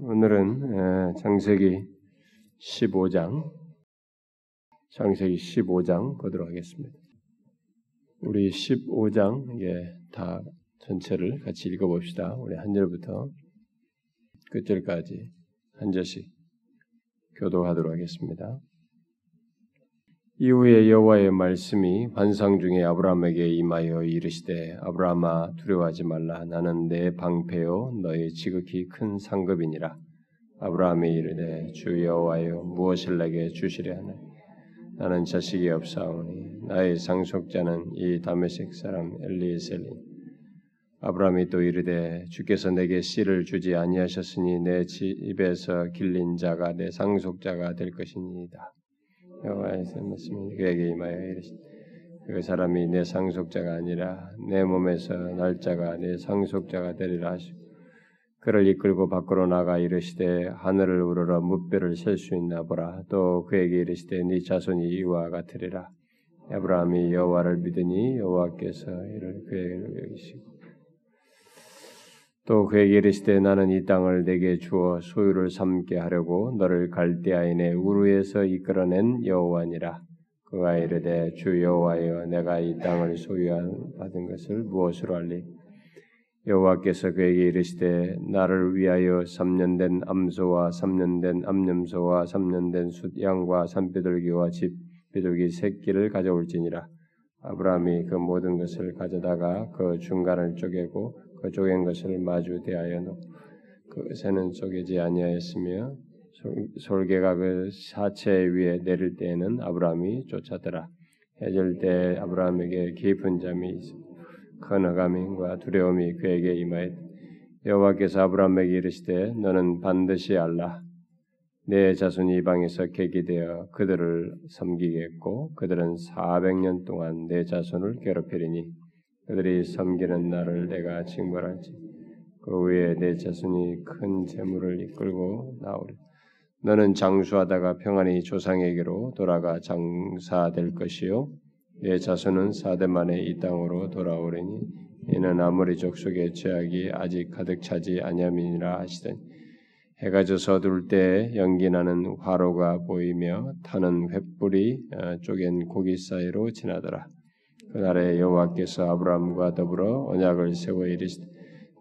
오늘은 창세기 15장, 창세기 15장 보도록 하겠습니다. 우리 15장 예, 다 전체를 같이 읽어봅시다. 우리 한 절부터 끝절까지 한 절씩 교도하도록 하겠습니다. 이후에 여호와의 말씀이 환상 중에 아브라함에게 임하여 이르시되 아브라함아 두려워하지 말라. 나는 내 방패요 너의 지극히 큰 상급이니라. 아브라함이 이르되 주 여호와여 무엇을 내게 주시려 하나? 나는 자식이 없사오니 나의 상속자는 이 다메섹 사람 엘리에셀리 아브라함이 또 이르되 주께서 내게 씨를 주지 아니하셨으니 내 집에서 길린 자가 내 상속자가 될 것이니이다 여호와의 말씀이 그에게 임하여 이르시되 그 사람이 내 상속자가 아니라 내 몸에서 날짜가 내 상속자가 되리라 하시고 그를 이끌고 밖으로 나가 이르시되 하늘을 우러러 무뼈를 셀 수 있나 보라. 또 그에게 이르시되 네 자손이 이와 같으리라. 아브라함이 여호와를 믿으니 여호와께서 이를 그에게 여기시고 또 그에게 이르시되 나는 이 땅을 내게 주어 소유를 삼게 하려고 너를 갈대아인의 우르에서 이끌어낸 여호와니라. 그가 이르되 주 여호와여 내가 이 땅을 소유한 받은 것을 무엇으로 알리? 여호와께서 그에게 이르시되 나를 위하여 3년 된 암소와 3년 된 암염소와 3년 된 숫양과 산비둘기와 집 비둘기 새끼를 가져올지니라. 아브라함이 그 모든 것을 가져다가 그 중간을 쪼개고 그 쪼갠 것을 마주 대하여 놓그 새는 쪼개지 아니하였으며 솔개가 그 사체 위에 내릴 때에는 아브라함이 쫓았더라. 해질 때 아브라함에게 깊은 잠이 있어 큰 허감과 두려움이 그에게 임하였. 여호와께서 아브라함에게 이르시되 너는 반드시 알라. 내 자손이 이방에서 계기되어 그들을 섬기겠고 그들은 400년 동안 내 자손을 괴롭히리니 그들이 섬기는 나를 내가 징벌할지 그 후에 내 자손이 큰 재물을 이끌고 나오리. 너는 장수하다가 평안히 조상에게로 돌아가 장사될 것이요 내 자손은 사대 만에 이 땅으로 돌아오리니 이는 아무리 족 속의 죄악이 아직 가득 차지 아니함이니라 하시더니 해가 져서 둘 때 연기 나는 화로가 보이며 타는 횃불이 어, 쪼갠 고기 사이로 지나더라. 그날에 여호와께서 아브라함과 더불어 언약을 세워 이르시되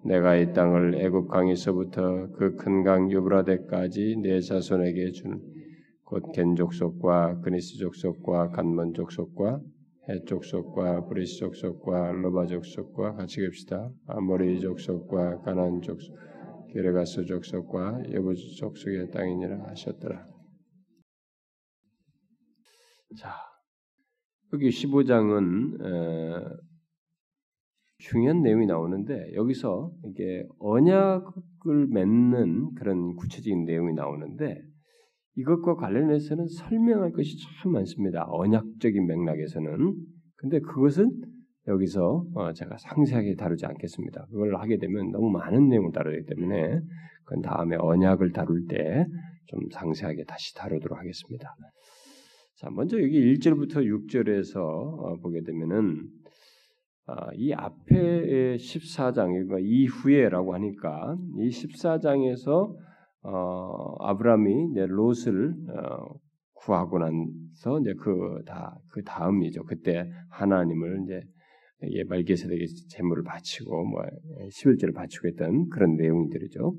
내가 이 땅을 애굽 강에서부터 그 큰 강 유브라데까지 내 자손에게 주노니 곧 겐 족속과 그니스 족속과 갓몬 족속과 헷 족속과 브리스 족속과 르바 족속과 같이 깁시다. 아모리 족속과 가나안 족속, 기르가스 족속과 여부스 족속의 땅이니라 하셨더라. 자, 여기 15장은 어, 중요한 내용이 나오는데 여기서 이게 언약을 맺는 그런 구체적인 내용이 나오는데 이것과 관련해서는 설명할 것이 참 많습니다. 언약적인 맥락에서는. 근데 그것은 여기서 어, 제가 상세하게 다루지 않겠습니다. 그걸 하게 되면 너무 많은 내용을 다루기 때문에 그건 다음에 언약을 다룰 때 좀 상세하게 다시 다루도록 하겠습니다. 자, 먼저 여기 1절부터 6절에서 어, 보게 되면은 아, 이 앞에 14장, 그러니까 이후에라고 하니까 이 14장에서 어, 아브라함이 이제 롯을 어, 구하고 나서 이제 그 다 그 다음이죠. 그때 하나님을 이제 예, 말게세덱에 제물을 바치고 뭐 11절을 바치고 했던 그런 내용들이죠.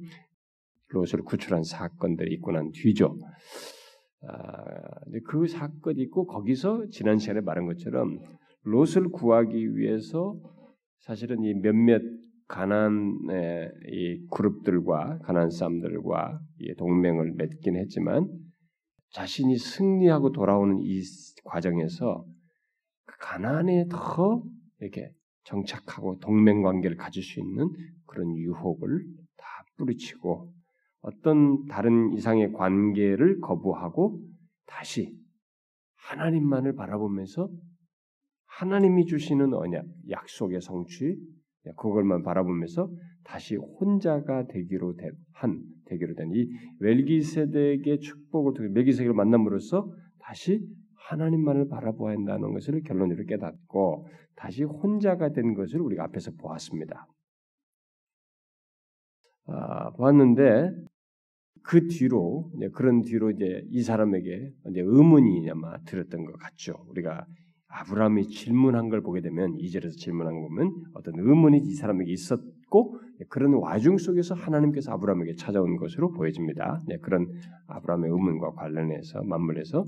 롯을 구출한 사건들이 있고 난 뒤죠. 아, 그 사건이 있고 거기서 지난 시간에 말한 것처럼 롯을 구하기 위해서 사실은 이 몇몇 가난의 이 그룹들과 가난 사람들과 동맹을 맺긴 했지만 자신이 승리하고 돌아오는 이 과정에서 그 가난에 더 이렇게 정착하고 동맹 관계를 가질 수 있는 그런 유혹을 다 뿌리치고 어떤 다른 이상의 관계를 거부하고 다시 하나님만을 바라보면서 하나님이 주시는 언약, 약속의 성취, 그걸만 바라보면서 다시 혼자가 되기로 한 되기로 된 이 멜기세덱의 축복을 통해 멜기세덱을 만남으로써 다시 하나님만을 바라보아야 한다는 것을 결론으로 깨닫고 다시 혼자가 된 것을 우리가 앞에서 보았습니다. 아, 보았는데 그 뒤로 그런 뒤로 이제 이 사람에게 이제 의문이 아마 들었던 것 같죠. 우리가 아브라함이 질문한 걸 보게 되면 이절에서 질문한 거 보면 어떤 의문이 이 사람에게 있었고 그런 와중 속에서 하나님께서 아브라함에게 찾아온 것으로 보여집니다. 네, 그런 아브라함의 의문과 관련해서 맞물려서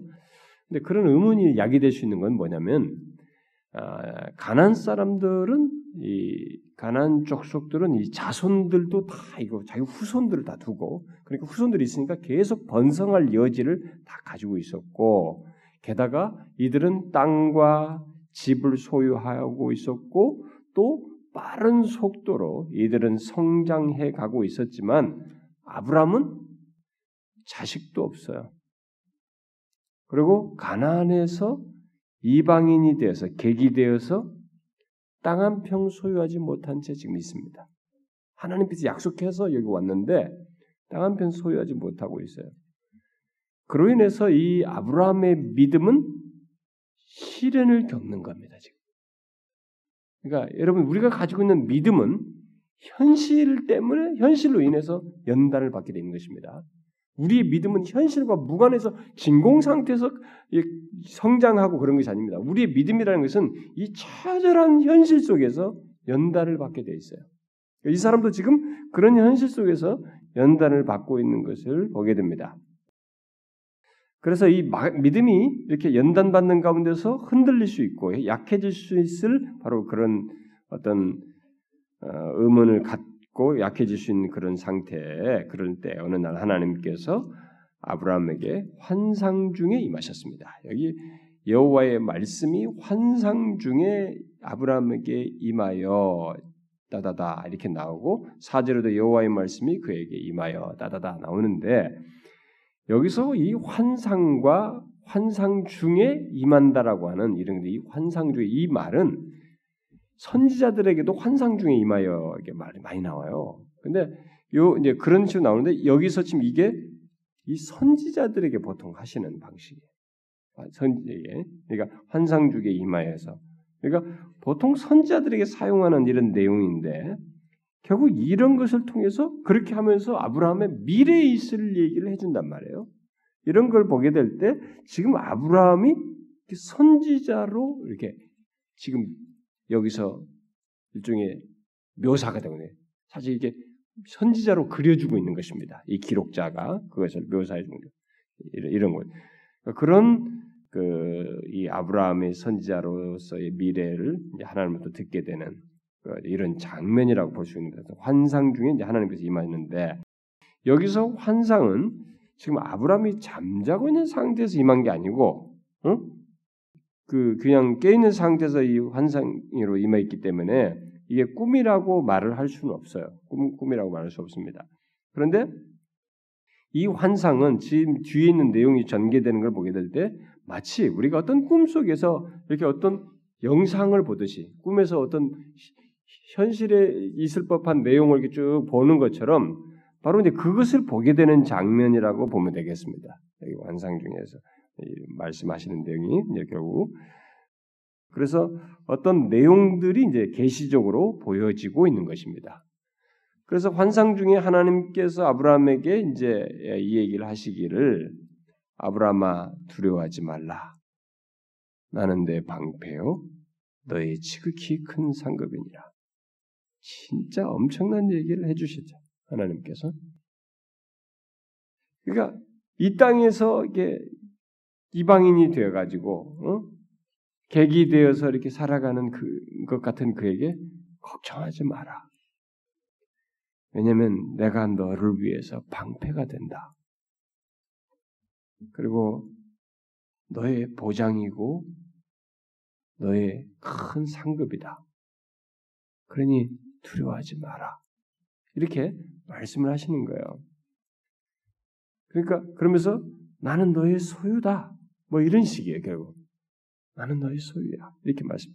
근데 그런 의문이 야기될 수 있는 건 뭐냐면 아, 가난 사람들은 이 가난 족속들은 이 자손들도 다 이거 자기 후손들을 다 두고 그러니까 후손들이 있으니까 계속 번성할 여지를 다 가지고 있었고 게다가 이들은 땅과 집을 소유하고 있었고 또 빠른 속도로 이들은 성장해 가고 있었지만 아브라함은 자식도 없어요. 그리고 가나안에서 이방인이 되어서 객이 되어서 땅 한 평 소유하지 못한 채 지금 있습니다. 하나님께서 약속해서 여기 왔는데 땅 한 평 소유하지 못하고 있어요. 그로 인해서 이 아브라함의 믿음은 시련을 겪는 겁니다, 지금. 그러니까 여러분 우리가 가지고 있는 믿음은 현실 때문에 현실로 인해서 연단을 받게 되는 것입니다. 우리의 믿음은 현실과 무관해서 진공 상태에서 성장하고 그런 것이 아닙니다. 우리의 믿음이라는 것은 이 처절한 현실 속에서 연단을 받게 되어 있어요. 이 사람도 지금 그런 현실 속에서 연단을 받고 있는 것을 보게 됩니다. 그래서 이 믿음이 이렇게 연단받는 가운데서 흔들릴 수 있고 약해질 수 있을 바로 그런 어떤 어, 의문을 갖 고 약해질 수 있는 그런 상태에 그럴 때 어느 날 하나님께서 아브라함에게 환상 중에 임하셨습니다. 여기 여호와의 말씀이 환상 중에 아브라함에게 임하여 따다다 이렇게 나오고 사제로도 여호와의 말씀이 그에게 임하여 따다다 나오는데 여기서 이 환상과 환상 중에 임한다라고 하는 이런 이 환상 중에 이 말은 선지자들에게도 환상 중에 임하여 이게 말이 많이 나와요. 근데 요 이제 그런 식으로 나오는데 여기서 지금 이게 이 선지자들에게 보통 하시는 방식이에요. 아, 선지에 그러니까 환상 중에 임하여서 그러니까 보통 선지자들에게 사용하는 이런 내용인데 결국 이런 것을 통해서 그렇게 하면서 아브라함의 미래에 있을 얘기를 해준단 말이에요. 이런 걸 보게 될 때 지금 아브라함이 선지자로 이렇게 지금 여기서 일종의 묘사가 되고 사실 이게 선지자로 그려주고 있는 것입니다. 이 기록자가 그것을 묘사해 주는 것 이런, 것 그런 그 이 아브라함의 선지자로서의 미래를 하나님부터 듣게 되는 그 이런 장면이라고 볼 수 있는 니다 환상 중에 이제 하나님께서 임하셨는데 여기서 환상은 지금 아브라함이 잠자고 있는 상태에서 임한 게 아니고, 응? 그 그냥 깨 있는 상태에서 이 환상으로 임했기 때문에 이게 꿈이라고 말을 할 수는 없어요. 꿈, 꿈이라고 말할 수 없습니다. 그런데 이 환상은 지금 뒤에 있는 내용이 전개되는 걸 보게 될 때 마치 우리가 어떤 꿈 속에서 이렇게 어떤 영상을 보듯이 꿈에서 어떤 현실에 있을 법한 내용을 이렇게 쭉 보는 것처럼 바로 이제 그것을 보게 되는 장면이라고 보면 되겠습니다. 여기 완상 중에서 말씀하시는 내용이 이제 결국 그래서 어떤 내용들이 이제 계시적으로 보여지고 있는 것입니다. 그래서 환상 중에 하나님께서 아브라함에게 이제 이 얘기를 하시기를 아브라함아 두려워하지 말라. 나는 내 방패요 너의 지극히 큰 상급이니라. 진짜 엄청난 얘기를 해주셨죠. 하나님께서. 그러니까 이 땅에서 이게 이방인이 되어가지고 어? 객이 되어서 이렇게 살아가는 그 것 같은 그에게 걱정하지 마라. 왜냐하면 내가 너를 위해서 방패가 된다. 그리고 너의 보장이고 너의 큰 상급이다. 그러니 두려워하지 마라. 이렇게 말씀을 하시는 거예요. 그러니까 그러면서 나는 너의 소유다. 뭐 이런 식이에요, 결국. 나는 너의 소유야. 이렇게 말씀.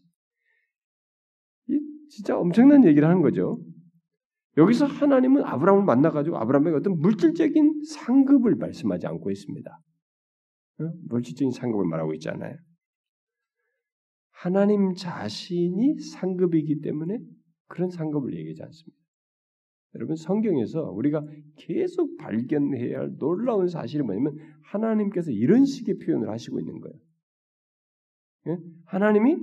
이 진짜 엄청난 얘기를 하는 거죠. 여기서 하나님은 아브라함을 만나가지고 아브라함에게 어떤 물질적인 상급을 말씀하지 않고 있습니다. 물질적인 상급을 말하고 있지 않아요. 하나님 자신이 상급이기 때문에 그런 상급을 얘기하지 않습니다. 여러분 성경에서 우리가 계속 발견해야 할 놀라운 사실이 뭐냐면 하나님께서 이런 식의 표현을 하시고 있는 거예요. 예? 하나님이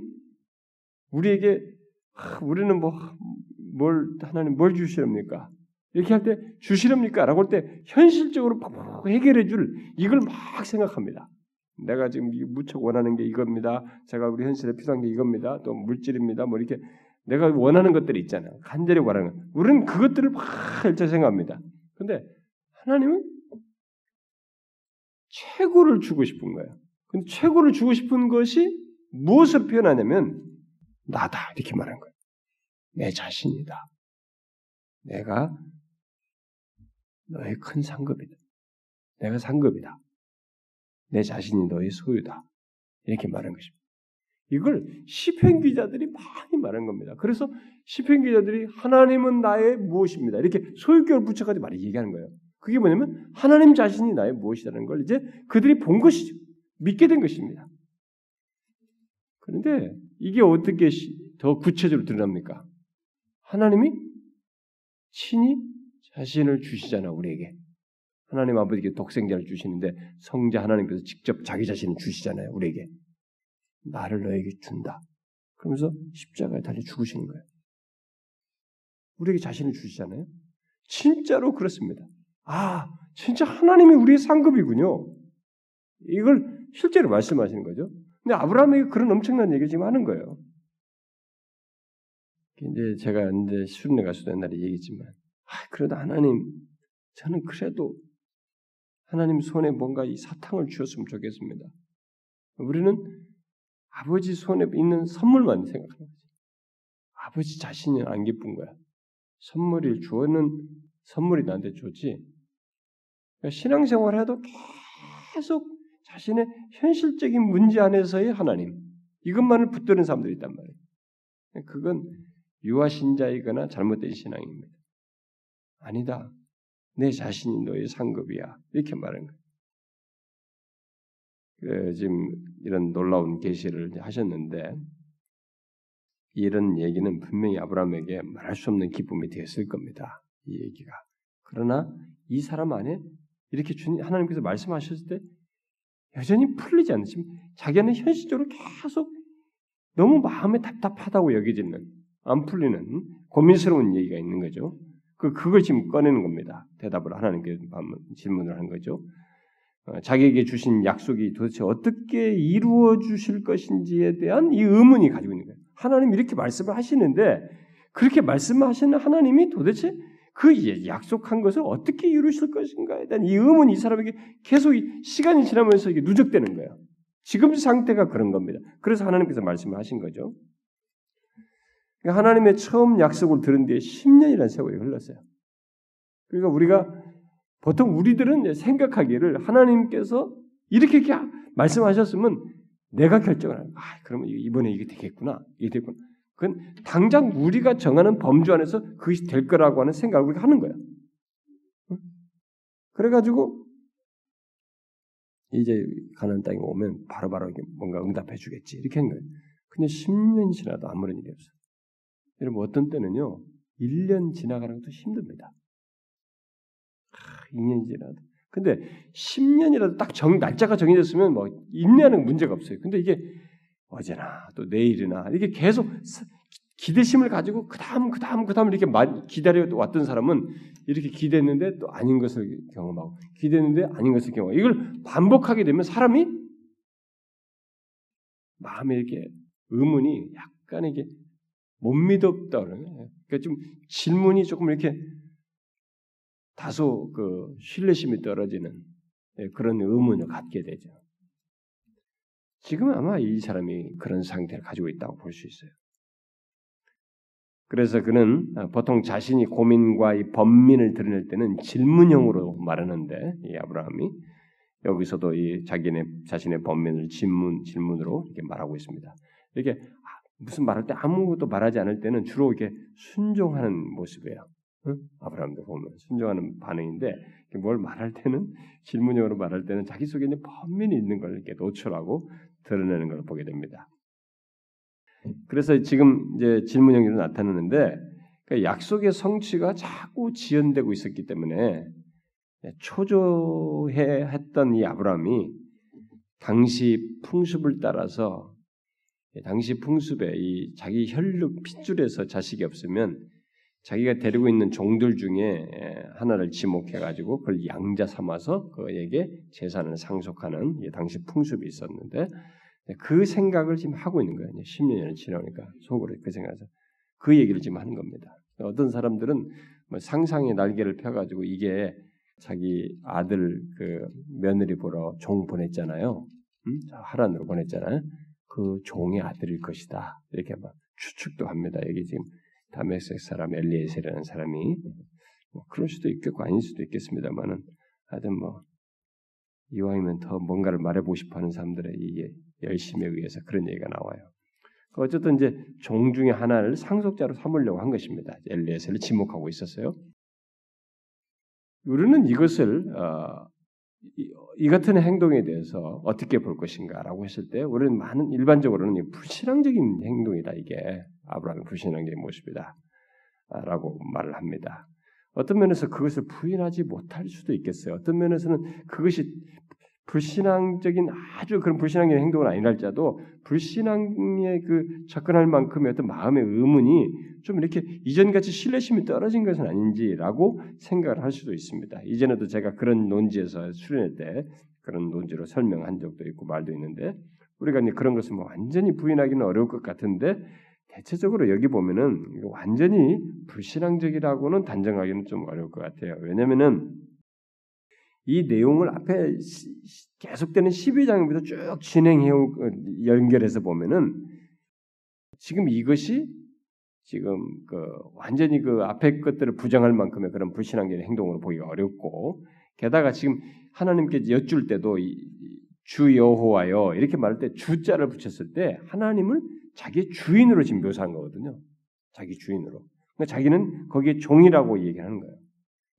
우리에게 아, 우리는 뭐 뭘 하나님 뭘 주시렵니까? 이렇게 할 때 주시렵니까? 라고 할 때 현실적으로 해결해 줄 이걸 막 생각합니다. 내가 지금 무척 원하는 게 이겁니다. 제가 우리 현실에 필요한 게 이겁니다. 또 물질입니다. 뭐 이렇게 내가 원하는 것들이 있잖아요. 간절히 원하는 것. 우리는 그것들을 막 일체 생각합니다. 근데 하나님은 최고를 주고 싶은 거예요. 근데 최고를 주고 싶은 것이 무엇을 표현하냐면 나다 이렇게 말하는 거예요. 내 자신이다. 내가 너의 큰 상급이다. 내가 상급이다. 내 자신이 너의 소유다. 이렇게 말하는 것입니다. 이걸 시편 기자들이 많이 말한 겁니다. 그래서 시편 기자들이 하나님은 나의 무엇입니다. 이렇게 소유격을 붙여가지고 많이 얘기하는 거예요. 그게 뭐냐면 하나님 자신이 나의 무엇이라는 걸 이제 그들이 본 것이죠. 믿게 된 것입니다. 그런데 이게 어떻게 더 구체적으로 드러납니까? 하나님이 친히 자신을 주시잖아 우리에게. 하나님 아버지께 독생자를 주시는데 성자 하나님께서 직접 자기 자신을 주시잖아요 우리에게. 나를 너에게 준다. 그러면서 십자가에 달려 죽으시는 거예요. 우리에게 자신을 주시잖아요. 진짜로 그렇습니다. 아, 진짜 하나님이 우리의 상급이군요. 이걸 실제로 말씀하시는 거죠. 근데 아브라함에게 그런 엄청난 얘기 지금 하는 거예요. 이제 제가 이제 수련회 가서도 옛날에 얘기했지만, 아, 그래도 하나님, 저는 그래도 하나님 손에 뭔가 이 사탕을 주었으면 좋겠습니다. 우리는 아버지 손에 있는 선물만 생각하는 거지. 아버지 자신이 안 기쁜 거야. 선물을 주었는 선물이 나한테 좋지. 그러니까 신앙생활 해도 계속 자신의 현실적인 문제 안에서의 하나님 이것만을 붙드는 사람들이 있단 말이에요. 그건 유아 신자이거나 잘못된 신앙입니다. 아니다. 내 자신이 너의 상급이야. 이렇게 말하는 거예요. 그 지금 이런 놀라운 계시를 하셨는데 이런 얘기는 분명히 아브라함에게 말할 수 없는 기쁨이 되었을 겁니다. 이 얘기가. 그러나 이 사람 안에 이렇게 주님 하나님께서 말씀하셨을 때 여전히 풀리지 않으시면 자기는 현실적으로 계속 너무 마음에 답답하다고 여겨지는 안 풀리는 고민스러운 얘기가 있는 거죠. 그 그걸 지금 꺼내는 겁니다. 대답을 하나님께 질문을 한 거죠. 어, 자기에게 주신 약속이 도대체 어떻게 이루어 주실 것인지에 대한 이 의문이 가지고 있는 거예요. 하나님 이렇게 말씀을 하시는데 그렇게 말씀하시는 하나님이 도대체 그 예, 약속한 것을 어떻게 이루실 것인가에 대한 이 의문이 이 사람에게 계속 시간이 지나면서 이게 누적되는 거예요. 지금 상태가 그런 겁니다. 그래서 하나님께서 말씀을 하신 거죠. 그러니까 하나님의 처음 약속을 들은 뒤에 10년이라는 세월이 흘렀어요. 그러니까 우리가 보통 우리들은 생각하기를 하나님께서 이렇게, 이렇게 말씀하셨으면 내가 결정을 하는, 아, 그러면 이번에 이게 되겠구나. 이게 되겠구나. 그건 당장 우리가 정하는 범주 안에서 그것이 될 거라고 하는 생각을 우리가 하는 거야. 그래가지고, 이제 가는 땅에 오면 바로바로 바로 뭔가 응답해 주겠지. 이렇게 한 거예요. 근데 10년이 지나도 아무런 일이 없어요. 여러분, 어떤 때는요, 1년 지나가는 것도 힘듭니다. 2년이 지나도. 근데 10년이라도 딱 정, 날짜가 정해졌으면 뭐 인내하는 문제가 없어요. 근데 이게 어제나 또 내일이나 이렇게 계속 기대심을 가지고 그 다음 그 다음 그 다음 이렇게 기다려 왔던 사람은 이렇게 기대했는데 또 아닌 것을 경험하고 기대했는데 아닌 것을 경험하고 이걸 반복하게 되면 사람이 마음에 이렇게 의문이 약간 이게 못 믿었다 그러면 그러니까 좀 질문이 조금 이렇게 다소 그 신뢰심이 떨어지는 예, 그런 의문을 갖게 되죠. 지금 아마 이 사람이 그런 상태를 가지고 있다고 볼 수 있어요. 그래서 그는 아, 보통 자신이 고민과 이 번민을 드러낼 때는 질문형으로 말하는데 이 아브라함이 여기서도 이 자기네 자신의 번민을 질문 질문으로 이렇게 말하고 있습니다. 이렇게 아, 무슨 말할 때 아무것도 말하지 않을 때는 주로 이렇게 순종하는 모습이에요. 응? 아브라함도 보면 순종하는 반응인데 뭘 말할 때는 질문형으로 말할 때는 자기 속에 있는 번민이 있는 걸 이렇게 노출하고 드러내는 걸 보게 됩니다. 그래서 지금 이제 질문형으로 나타나는데 그러니까 약속의 성취가 자꾸 지연되고 있었기 때문에 초조해 했던 이 아브라함이 당시 풍습을 따라서 당시 풍습에 이 자기 혈육 핏줄에서 자식이 없으면 자기가 데리고 있는 종들 중에 하나를 지목해 가지고 그걸 양자 삼아서 그에게 재산을 상속하는 당시 풍습이 있었는데 그 생각을 지금 하고 있는 거예요. 10년이 지나니까 속으로 그 생각에서 그 얘기를 지금 하는 겁니다. 어떤 사람들은 뭐 상상의 날개를 펴가지고 이게 자기 아들 그 며느리 보러 종 보냈잖아요. 음? 하란으로 보냈잖아요. 그 종의 아들일 것이다. 이렇게 막 추측도 합니다. 여기 지금 다메섹 사람 엘리에셀이라는 사람이 뭐 그럴 수도 있겠고 아닐 수도 있겠습니다만은 하여튼 뭐 이왕이면 더 뭔가를 말해보고 싶어하는 사람들의 이 열심에 의해서 그런 얘기가 나와요. 어쨌든 이제 종 중에 하나를 상속자로 삼으려고 한 것입니다. 엘리에셀을 지목하고 있었어요. 우리는 이것을 어, 이, 이, 같은 행동에 대해서 어떻게 볼 것인가라고 했을 때 우리는 많은 일반적으로는 불신앙적인 행동이다 이게 아브라함의 불신앙적인 모습이다라고 말을 합니다. 어떤 면에서 그것을 부인하지 못할 수도 있겠어요. 어떤 면에서는 그것이 불신앙적인 아주 그런 불신앙적인 행동은 아니랄지라도 불신앙에 그 접근할 만큼의 어떤 마음의 의문이 좀 이렇게 이전같이 신뢰심이 떨어진 것은 아닌지라고 생각을 할 수도 있습니다. 이전에도 제가 그런 논지에서 수련회 때 그런 논지로 설명한 적도 있고 말도 있는데 우리가 이제 그런 것을 뭐 완전히 부인하기는 어려울 것 같은데 대체적으로 여기 보면은 완전히 불신앙적이라고는 단정하기는 좀 어려울 것 같아요. 왜냐면은 이 내용을 앞에 계속되는 12장부터 쭉 진행해 연결해서 보면은 지금 이것이 지금 그 완전히 그 앞에 것들을 부정할 만큼의 그런 불신앙적인 행동으로 보기가 어렵고 게다가 지금 하나님께 여쭐 때도 주 여호와여 이렇게 말할 때 주자를 붙였을 때 하나님을 자기의 주인으로 지금 묘사한 거거든요. 자기 주인으로. 그러니까 자기는 거기에 종이라고 얘기하는 거예요.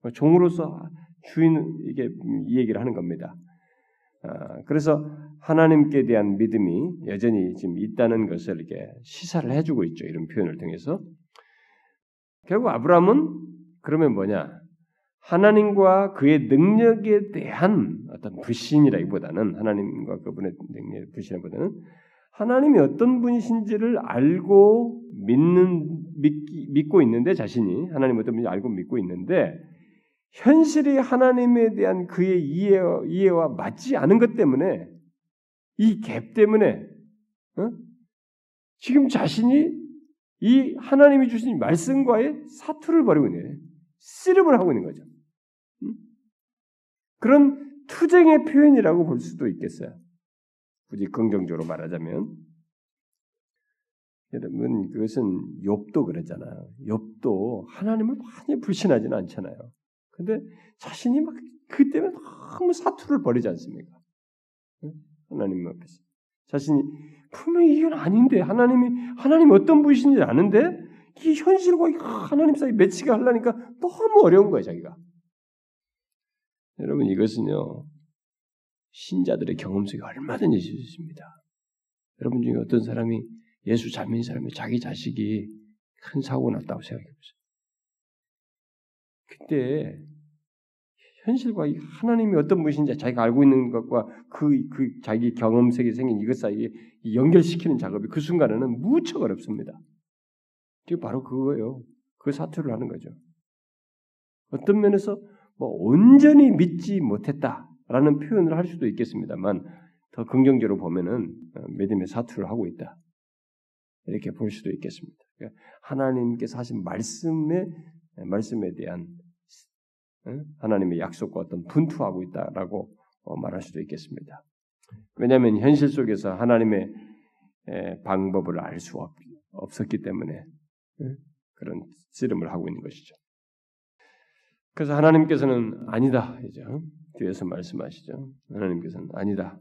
그러니까 종으로서 주인 이게 이 얘기를 하는 겁니다. 아, 그래서 하나님께 대한 믿음이 여전히 지금 있다는 것을 이렇게 시사를 해주고 있죠. 이런 표현을 통해서 결국 아브라함은 그러면 뭐냐? 하나님과 그의 능력에 대한 어떤 불신이라기보다는 하나님과 그분의 능력에 불신보다는 하나님이 어떤 분이신지를 알고 믿는 믿기, 믿고 있는데 자신이 하나님 어떤 분인지 알고 믿고 있는데 현실이 하나님에 대한 그의 이해와, 이해와 맞지 않은 것 때문에 이 갭 때문에 어? 지금 자신이 이 하나님이 주신 말씀과의 사투를 벌이고 있는 씨름을 하고 있는 거죠. 음? 그런 투쟁의 표현이라고 볼 수도 있겠어요. 굳이 긍정적으로 말하자면 여러분 그것은 욥도 그랬잖아요. 욥도 하나님을 많이 불신하지는 않잖아요. 근데 자신이 막 그 때문에 너무 사투를 벌이지 않습니까? 하나님 앞에서 자신이 분명히 이건 아닌데 하나님이 하나님 어떤 분이신지 아는데 이 현실과 하나님 사이 매치가 하려니까 너무 어려운 거예요 자기가. 여러분 이것은요 신자들의 경험 속에 얼마든지 있을 수 있습니다. 여러분 중에 어떤 사람이 예수 잘 믿는 사람이 자기 자식이 큰 사고 났다고 생각해 보세요. 그때 현실과 하나님이 어떤 분이신지 자기가 알고 있는 것과 그, 그 자기 경험 세계 생긴 이것 사이에 연결시키는 작업이 그 순간에는 무척 어렵습니다. 그게 바로 그거예요. 그 사투를 하는 거죠. 어떤 면에서 뭐 온전히 믿지 못했다라는 표현을 할 수도 있겠습니다만 더 긍정적으로 보면은 어, 믿음의 사투를 하고 있다. 이렇게 볼 수도 있겠습니다. 그러니까 하나님께서 하신 말씀에 말씀에 대한 하나님의 약속과 어떤 분투하고 있다라고 어, 말할 수도 있겠습니다. 왜냐하면 현실 속에서 하나님의 방법을 알 수 없었기 때문에 그런 씨름을 하고 있는 것이죠. 그래서 하나님께서는 아니다 이제 뒤에서 말씀하시죠. 하나님께서는 아니다.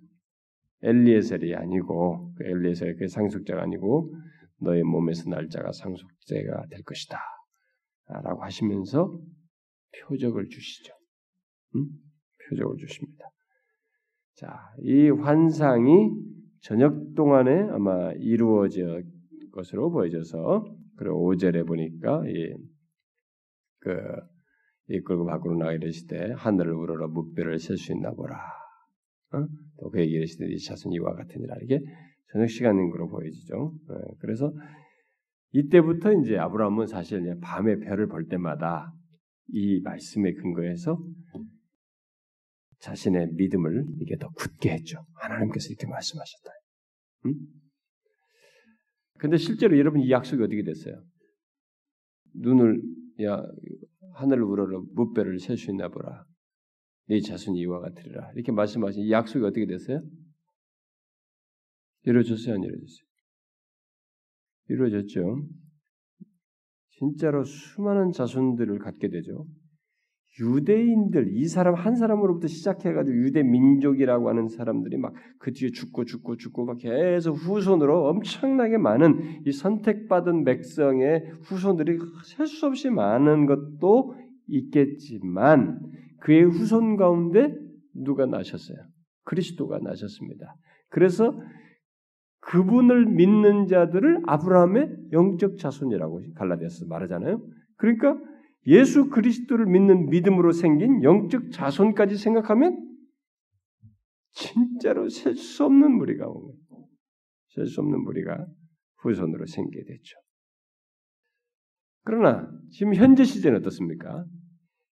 엘리에셀이 아니고 그 엘리에셀 그 상속자가 아니고 너의 몸에서 날짜가 상속자가 될 것이다. 라고 하시면서 표적을 주시죠. 음? 표적을 주십니다. 자, 이 환상이 저녁 동안에 아마 이루어질 것으로 보여져서 그리고 5절에 보니까 이그 이끌고 밖으로 나가 이르실 때 하늘을 우러러 묵배를 셀 수 있나 보라. 어? 또 그에게 이르시되 이 자손 이와 같으니라. 이게 저녁 시간인 거로 보여지죠. 네, 그래서 이때부터 이제 아브라함은 사실 밤에 별을 볼 때마다 이 말씀에 근거해서 자신의 믿음을 이게 더 굳게 했죠. 하나님께서 이렇게 말씀하셨다. 음? 근데 실제로 여러분 이 약속이 어떻게 됐어요? 눈을 야 하늘을 우러러 무배를 셀 수 있나 보라. 네 자손이 이와 같으리라. 이렇게 말씀하신 이 약속이 어떻게 됐어요? 이루어졌어요, 안 이루어졌어요? 이루어졌죠. 진짜로 수많은 자손들을 갖게 되죠. 유대인들 이 사람 한 사람으로부터 시작해가지고 유대 민족이라고 하는 사람들이 막 그 뒤에 죽고 죽고 죽고 막 계속 후손으로 엄청나게 많은 이 선택받은 백성의 후손들이 셀 수 없이 많은 것도 있겠지만 그의 후손 가운데 누가 나셨어요? 그리스도가 나셨습니다. 그래서 그분을 믿는 자들을 아브라함의 영적 자손이라고 갈라디아서 말하잖아요. 그러니까 예수 그리스도를 믿는 믿음으로 생긴 영적 자손까지 생각하면 진짜로 셀 수 없는 무리가 온 거예요. 셀 수 없는 무리가 후손으로 생기게 됐죠. 그러나 지금 현재 시제는 어떻습니까?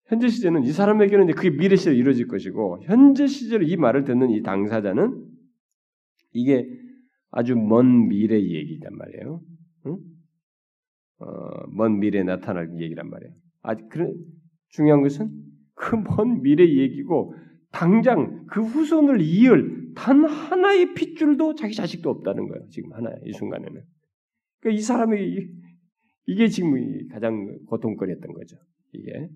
현재 시제는 이 사람에게는 이제 그게 미래 시대로 이루어질 것이고 현재 시제로 이 말을 듣는 이 당사자는 이게 아주 먼 미래 얘기단 말이에요. 응? 어, 먼 미래에 나타날 얘기란 말이에요. 아, 그런 중요한 것은 그 먼 미래 얘기고 당장 그 후손을 이을 단 하나의 핏줄도 자기 자식도 없다는 거예요. 지금 하나 이 순간에는. 그러니까 이 사람이 이게 지금 가장 고통거리였던 거죠. 이게.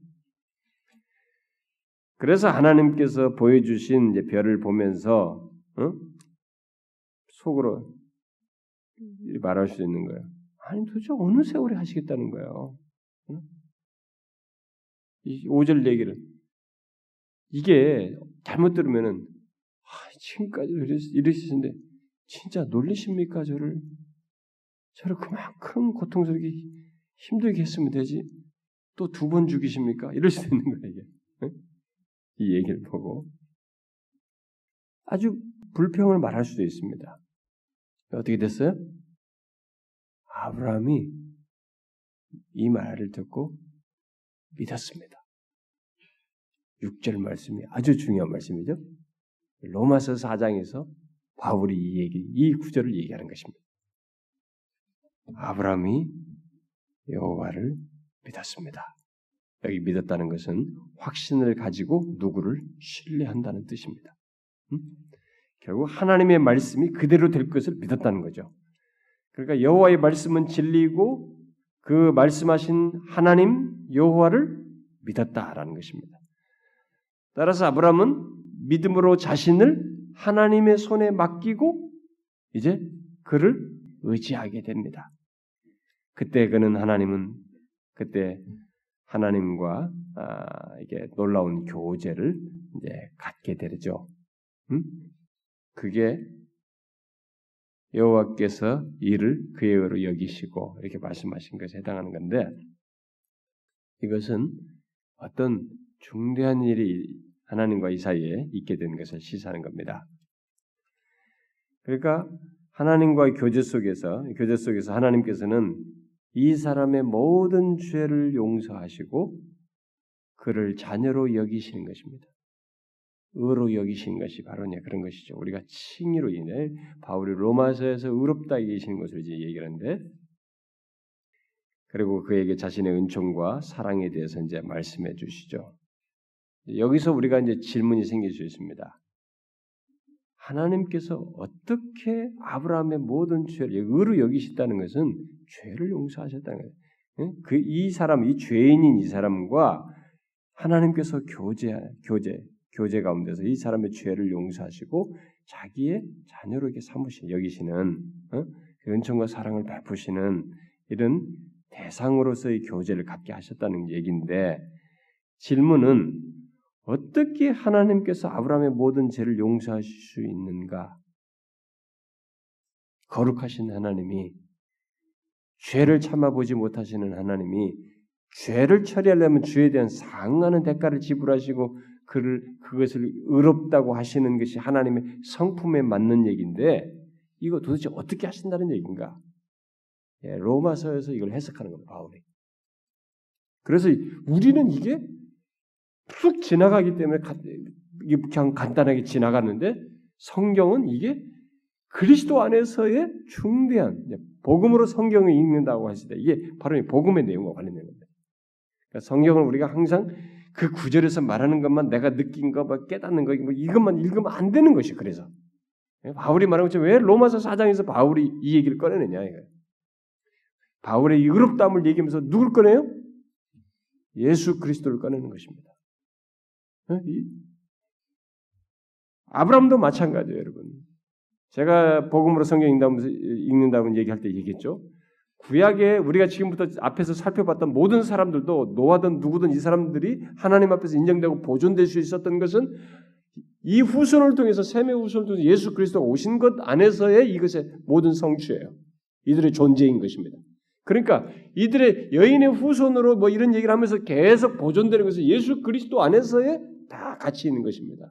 그래서 하나님께서 보여주신 별을 보면서 어? 속으로 말할 수 있는 거예요. 아니 도대체 어느 세월에 하시겠다는 거예요. 응? 이 5절 얘기를 이게 잘못 들으면은 아, 지금까지 이러시는데 진짜 놀리십니까 저를 저를 그만큼 고통스럽게 힘들게 했으면 되지 또 두 번 죽이십니까? 이럴 수도 있는 거예요 이게 응? 이 얘기를 보고 아주 불평을 말할 수도 있습니다. 어떻게 됐어요? 아브라함이 이 말을 듣고 믿었습니다. 6절 말씀이 아주 중요한 말씀이죠. 로마서 4장에서 바울이 이 얘기, 이 구절을 얘기하는 것입니다. 아브라함이 여호와를 믿었습니다. 여기 믿었다는 것은 확신을 가지고 누구를 신뢰한다는 뜻입니다. 음? 결국 하나님의 말씀이 그대로 될 것을 믿었다는 거죠. 그러니까 여호와의 말씀은 진리고 그 말씀하신 하나님 여호와를 믿었다라는 것입니다. 따라서 아브라함은 믿음으로 자신을 하나님의 손에 맡기고 이제 그를 의지하게 됩니다. 그때 그는 하나님은 그때 하나님과 아, 이게 놀라운 교제를 이제 갖게 되죠. 음? 그게 여호와께서 이를 그의 의로 여기시고 이렇게 말씀하신 것에 해당하는 건데 이것은 어떤 중대한 일이 하나님과 이 사이에 있게 된 것을 시사하는 겁니다. 그러니까 하나님과의 교제 속에서 교제 속에서 하나님께서는 이 사람의 모든 죄를 용서하시고 그를 자녀로 여기시는 것입니다. 의로 여기신 것이 바로 그런 것이죠. 우리가 칭의로 인해 바울이 로마서에서 의롭다 여기시는 것을 이제 얘기하는데 그리고 그에게 자신의 은총과 사랑에 대해서 이제 말씀해 주시죠. 여기서 우리가 이제 질문이 생길 수 있습니다. 하나님께서 어떻게 아브라함의 모든 죄를 의로 여기셨다는 것은 죄를 용서하셨다는 거예요. 그 이 사람, 이 죄인인 이 사람과 하나님께서 교제, 교제, 교제 가운데서 이 사람의 죄를 용서하시고 자기의 자녀로 이렇게 삼으시 여기시는 어? 그 은총과 사랑을 베푸시는 이런 대상으로서의 교제를 갖게 하셨다는 얘기인데 질문은 어떻게 하나님께서 아브라함의 모든 죄를 용서하실 수 있는가? 거룩하신 하나님이 죄를 참아보지 못하시는 하나님이 죄를 처리하려면 죄에 대한 상하는 대가를 지불하시고 그를 그것을 의롭다고 하시는 것이 하나님의 성품에 맞는 얘기인데 이거 도대체 어떻게 하신다는 얘기인가? 예, 로마서에서 이걸 해석하는 겁니다. 바울이. 그래서 우리는 이게 푹 지나가기 때문에 그냥 간단하게 지나갔는데 성경은 이게 그리스도 안에서의 중대한 복음으로 성경을 읽는다고 때 이게 바로 복음의 내용과 관련된 겁니다. 그러니까 성경을 우리가 항상 그 구절에서 말하는 것만 내가 느낀 거, 뭐 깨닫는 거, 이것만 읽으면 안 되는 것이 그래서 바울이 말한 것처럼 왜 로마서 4장에서 바울이 이 얘기를 꺼내느냐 이거예요. 바울의 의롭다함을 얘기하면서 누굴 꺼내요? 예수 그리스도를 꺼내는 것입니다. 아브라함도 마찬가지예요, 여러분. 제가 복음으로 성경 읽는다고 얘기할 때 얘기했죠. 구약에 우리가 지금부터 앞에서 살펴봤던 모든 사람들도 노아든 누구든 이 사람들이 하나님 앞에서 인정되고 보존될 수 있었던 것은 이 후손을 통해서 셈의 후손을 통해서 예수 그리스도가 오신 것 안에서의 이것의 모든 성취예요. 이들의 존재인 것입니다. 그러니까 이들의 여인의 후손으로 뭐 이런 얘기를 하면서 계속 보존되는 것은 예수 그리스도 안에서의 다 같이 있는 것입니다.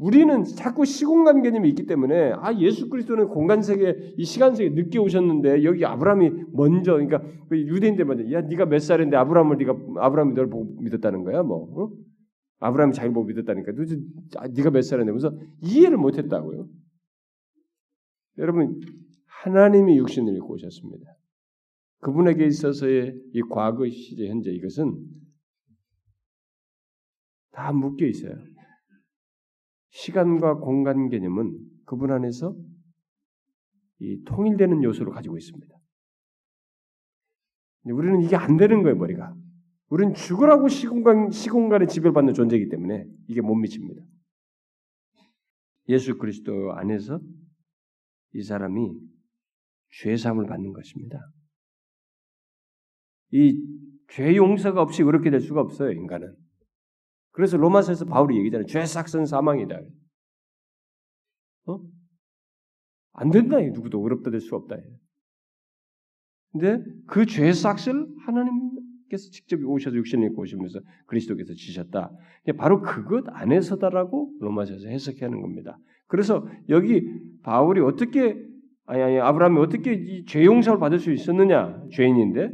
우리는 자꾸 시공간 개념이 있기 때문에 아 예수 그리스도는 공간 세계 이 시간 세계 늦게 오셨는데 여기 아브라함이 먼저 그러니까 그 유대인들 먼저 야 네가 몇 살인데 아브라함을 네가 아브라함이 널 보고 믿었다는 거야 뭐 어? 아브라함이 자기를 보고 믿었다니까 도대체 아, 네가 몇 살인데 면서 이해를 못했다고요. 여러분 하나님이 육신을 입고 오셨습니다. 그분에게 있어서의 이 과거 시제 현재 이것은 다 묶여 있어요. 시간과 공간 개념은 그분 안에서 이 통일되는 요소를 가지고 있습니다. 우리는 이게 안 되는 거예요, 머리가. 우리는 죽으라고 시공간, 시공간에 지배받는 존재이기 때문에 이게 못 미칩니다. 예수 그리스도 안에서 이 사람이 죄사함을 받는 것입니다. 이 죄 용서가 없이 그렇게 될 수가 없어요, 인간은. 그래서 로마서에서 바울이 얘기잖아요. 죄 삭은 사망이다. 어? 안 된다. 누구도 어렵다 될 수 없다. 근데 그죄 삭을 하나님께서 직접 오셔서 육신을 입고 오시면서 그리스도께서 지셨다. 바로 그것 안에서다라고 로마서에서 해석해 하는 겁니다. 그래서 여기 바울이 어떻게 아니 아니 아브라함이 어떻게 이 죄 용서를 받을 수 있었느냐 죄인인데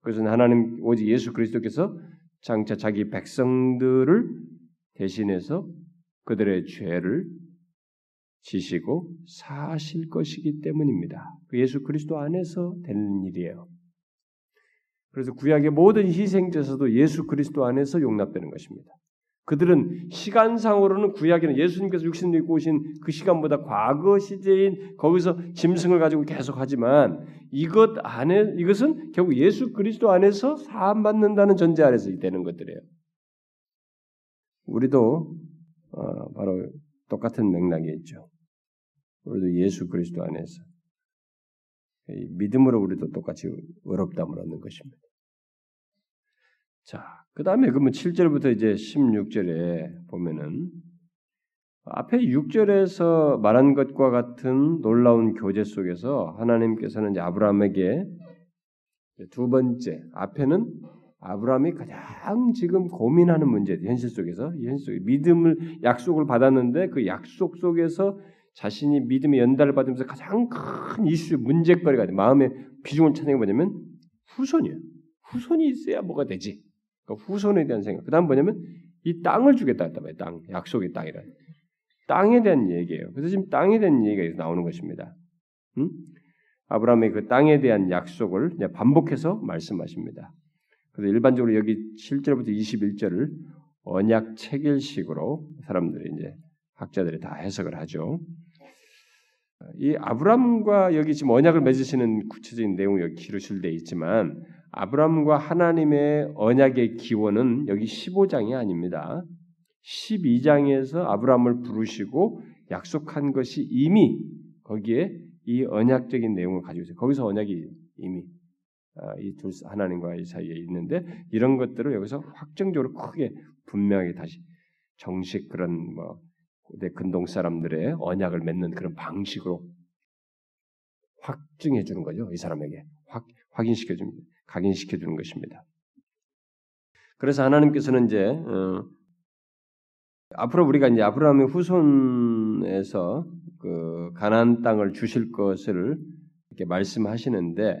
그것은 하나님 오직 예수 그리스도께서 장차 자기 백성들을 대신해서 그들의 죄를 지시고 사실 것이기 때문입니다. 그 예수 그리스도 안에서 되는 일이에요. 그래서 구약의 모든 희생제서도 예수 그리스도 안에서 용납되는 것입니다. 그들은 시간상으로는 구약에는 예수님께서 육신을 입고 오신 그 시간보다 과거 시제인 거기서 짐승을 가지고 계속 하지만 이것 안에 이것은 결국 예수 그리스도 안에서 사함 받는다는 전제 아래서 되는 것들이에요. 우리도 어, 바로 똑같은 맥락이 있죠. 우리도 예수 그리스도 안에서 믿음으로 우리도 똑같이 의롭다을 얻는 것입니다. 자, 그 다음에 그러면 7절부터 이제 16절에 보면은 앞에 6절에서 말한 것과 같은 놀라운 교제 속에서 하나님께서는 이제 아브라함에게 두 번째 앞에는 아브라함이 가장 지금 고민하는 문제 현실 속에서 현실 속에 믿음을 약속을 받았는데 그 약속 속에서 자신이 믿음의 연달을 받으면서 가장 큰 이슈 문제거리가 마음의 비중을 찾는 게 뭐냐면 후손이에요. 후손이 있어야 뭐가 되지. 그러니까 후손에 대한 생각. 그다음 뭐냐면 이 땅을 주겠다 했다 말이에요. 땅, 약속의 땅이라. 땅에 대한 얘기예요. 그래서 지금 땅에 대한 얘기가 나오는 것입니다. 음? 아브라함의 그 땅에 대한 약속을 반복해서 말씀하십니다. 그래서 일반적으로 여기 7절부터 21절을 언약 체결식으로 사람들이 이제 학자들이 다 해석을 하죠. 이 아브람과 여기 지금 언약을 맺으시는 구체적인 내용이 여기 기록실돼 있지만 아브람과 하나님의 언약의 기원은 여기 15장이 아닙니다. 12장에서 아브람을 부르시고 약속한 것이 이미 거기에 이 언약적인 내용을 가지고 있어요. 거기서 언약이 이미 아, 이둘 하나님과 이 사이에 있는데 이런 것들을 여기서 확정적으로 크게 분명하게 다시 정식 그런 뭐 근동 사람들의 언약을 맺는 그런 방식으로 확증해 주는 거죠. 이 사람에게 확, 확인시켜 줍니다. 각인시켜 주는 것입니다. 그래서 하나님께서는 이제 어, 앞으로 우리가 이제 아브라함의 후손에서 그 가나안 땅을 주실 것을 이렇게 말씀하시는데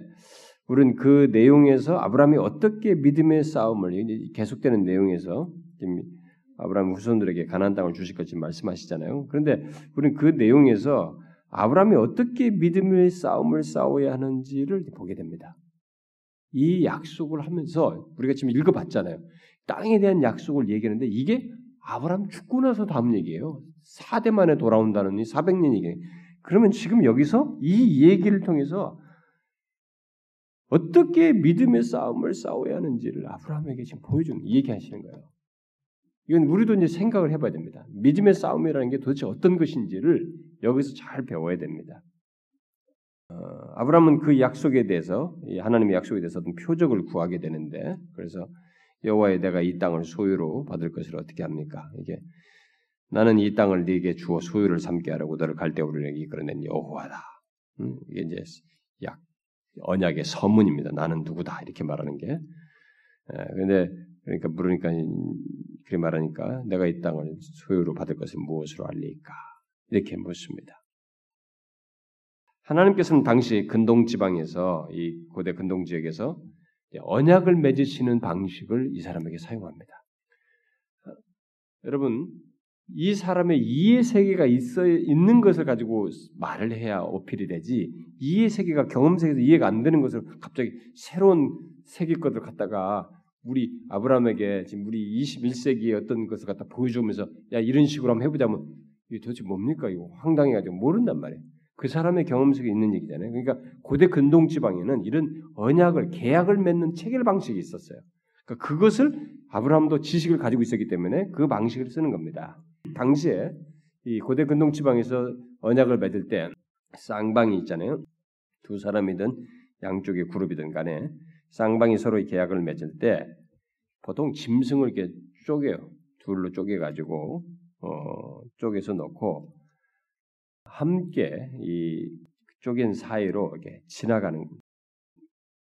우리는 그 내용에서 아브라함이 어떻게 믿음의 싸움을 계속되는 내용에서 아브라함 후손들에게 가나안 땅을 주실 것을 말씀하시잖아요. 그런데 우리는 그 내용에서 아브라함이 어떻게 믿음의 싸움을 싸워야 하는지를 보게 됩니다. 이 약속을 하면서 우리가 지금 읽어봤잖아요. 땅에 대한 약속을 얘기하는데 이게 아브라함 죽고 나서 다음 얘기예요. 4대 만에 돌아온다는 이 400년 얘기. 그러면 지금 여기서 이 얘기를 통해서 어떻게 믿음의 싸움을 싸워야 하는지를 아브라함에게 지금 보여주는 얘기하시는 거예요. 이건 우리도 이제 생각을 해봐야 됩니다. 믿음의 싸움이라는 게 도대체 어떤 것인지를 여기서 잘 배워야 됩니다. 어, 아브라함은 그 약속에 대해서 하나님의 약속에 대해서 어떤 표적을 구하게 되는데 그래서 여호와의 내가 이 땅을 소유로 받을 것을 어떻게 합니까? 이게 나는 이 땅을 네게 주어 소유를 삼게 하라고 너를 갈대우르에게 이끌어낸 여호와다. 음, 이게 이제 약 언약의 서문입니다. 나는 누구다 이렇게 말하는 게. 그런데 그러니까 물으니까 그렇게 말하니까 내가 이 땅을 소유로 받을 것을 무엇으로 알리까 이렇게 묻습니다. 하나님께서는 당시 근동 지방에서 이 고대 근동 지역에서 언약을 맺으시는 방식을 이 사람에게 사용합니다. 여러분 이 사람의 이해 세계가 있어 있는 것을 가지고 말을 해야 어필이 되지 이해 세계가 경험 세계에서 이해가 안 되는 것을 갑자기 새로운 세계 것을 갖다가 우리 아브라함에게 지금 우리 21세기의 어떤 것을 갖다 보여주면서 야 이런 식으로 한번 해보자면 이게 도대체 뭡니까 이거 황당해가지고 모른단 말이에요. 그 사람의 경험 속에 있는 얘기잖아요. 그러니까 고대 근동 지방에는 이런 언약을 계약을 맺는 체결 방식이 있었어요. 그러니까 그것을 아브라함도 지식을 가지고 있었기 때문에 그 방식을 쓰는 겁니다. 당시에 이 고대 근동 지방에서 언약을 맺을 때 쌍방이 있잖아요. 두 사람이든 양쪽의 그룹이든 간에 쌍방이 서로 계약을 맺을 때 보통 짐승을 이렇게 쪼개요. 둘로 쪼개 가지고 어, 쪼개서 놓고 함께 이 쪼갠 사이로 이렇게 지나가는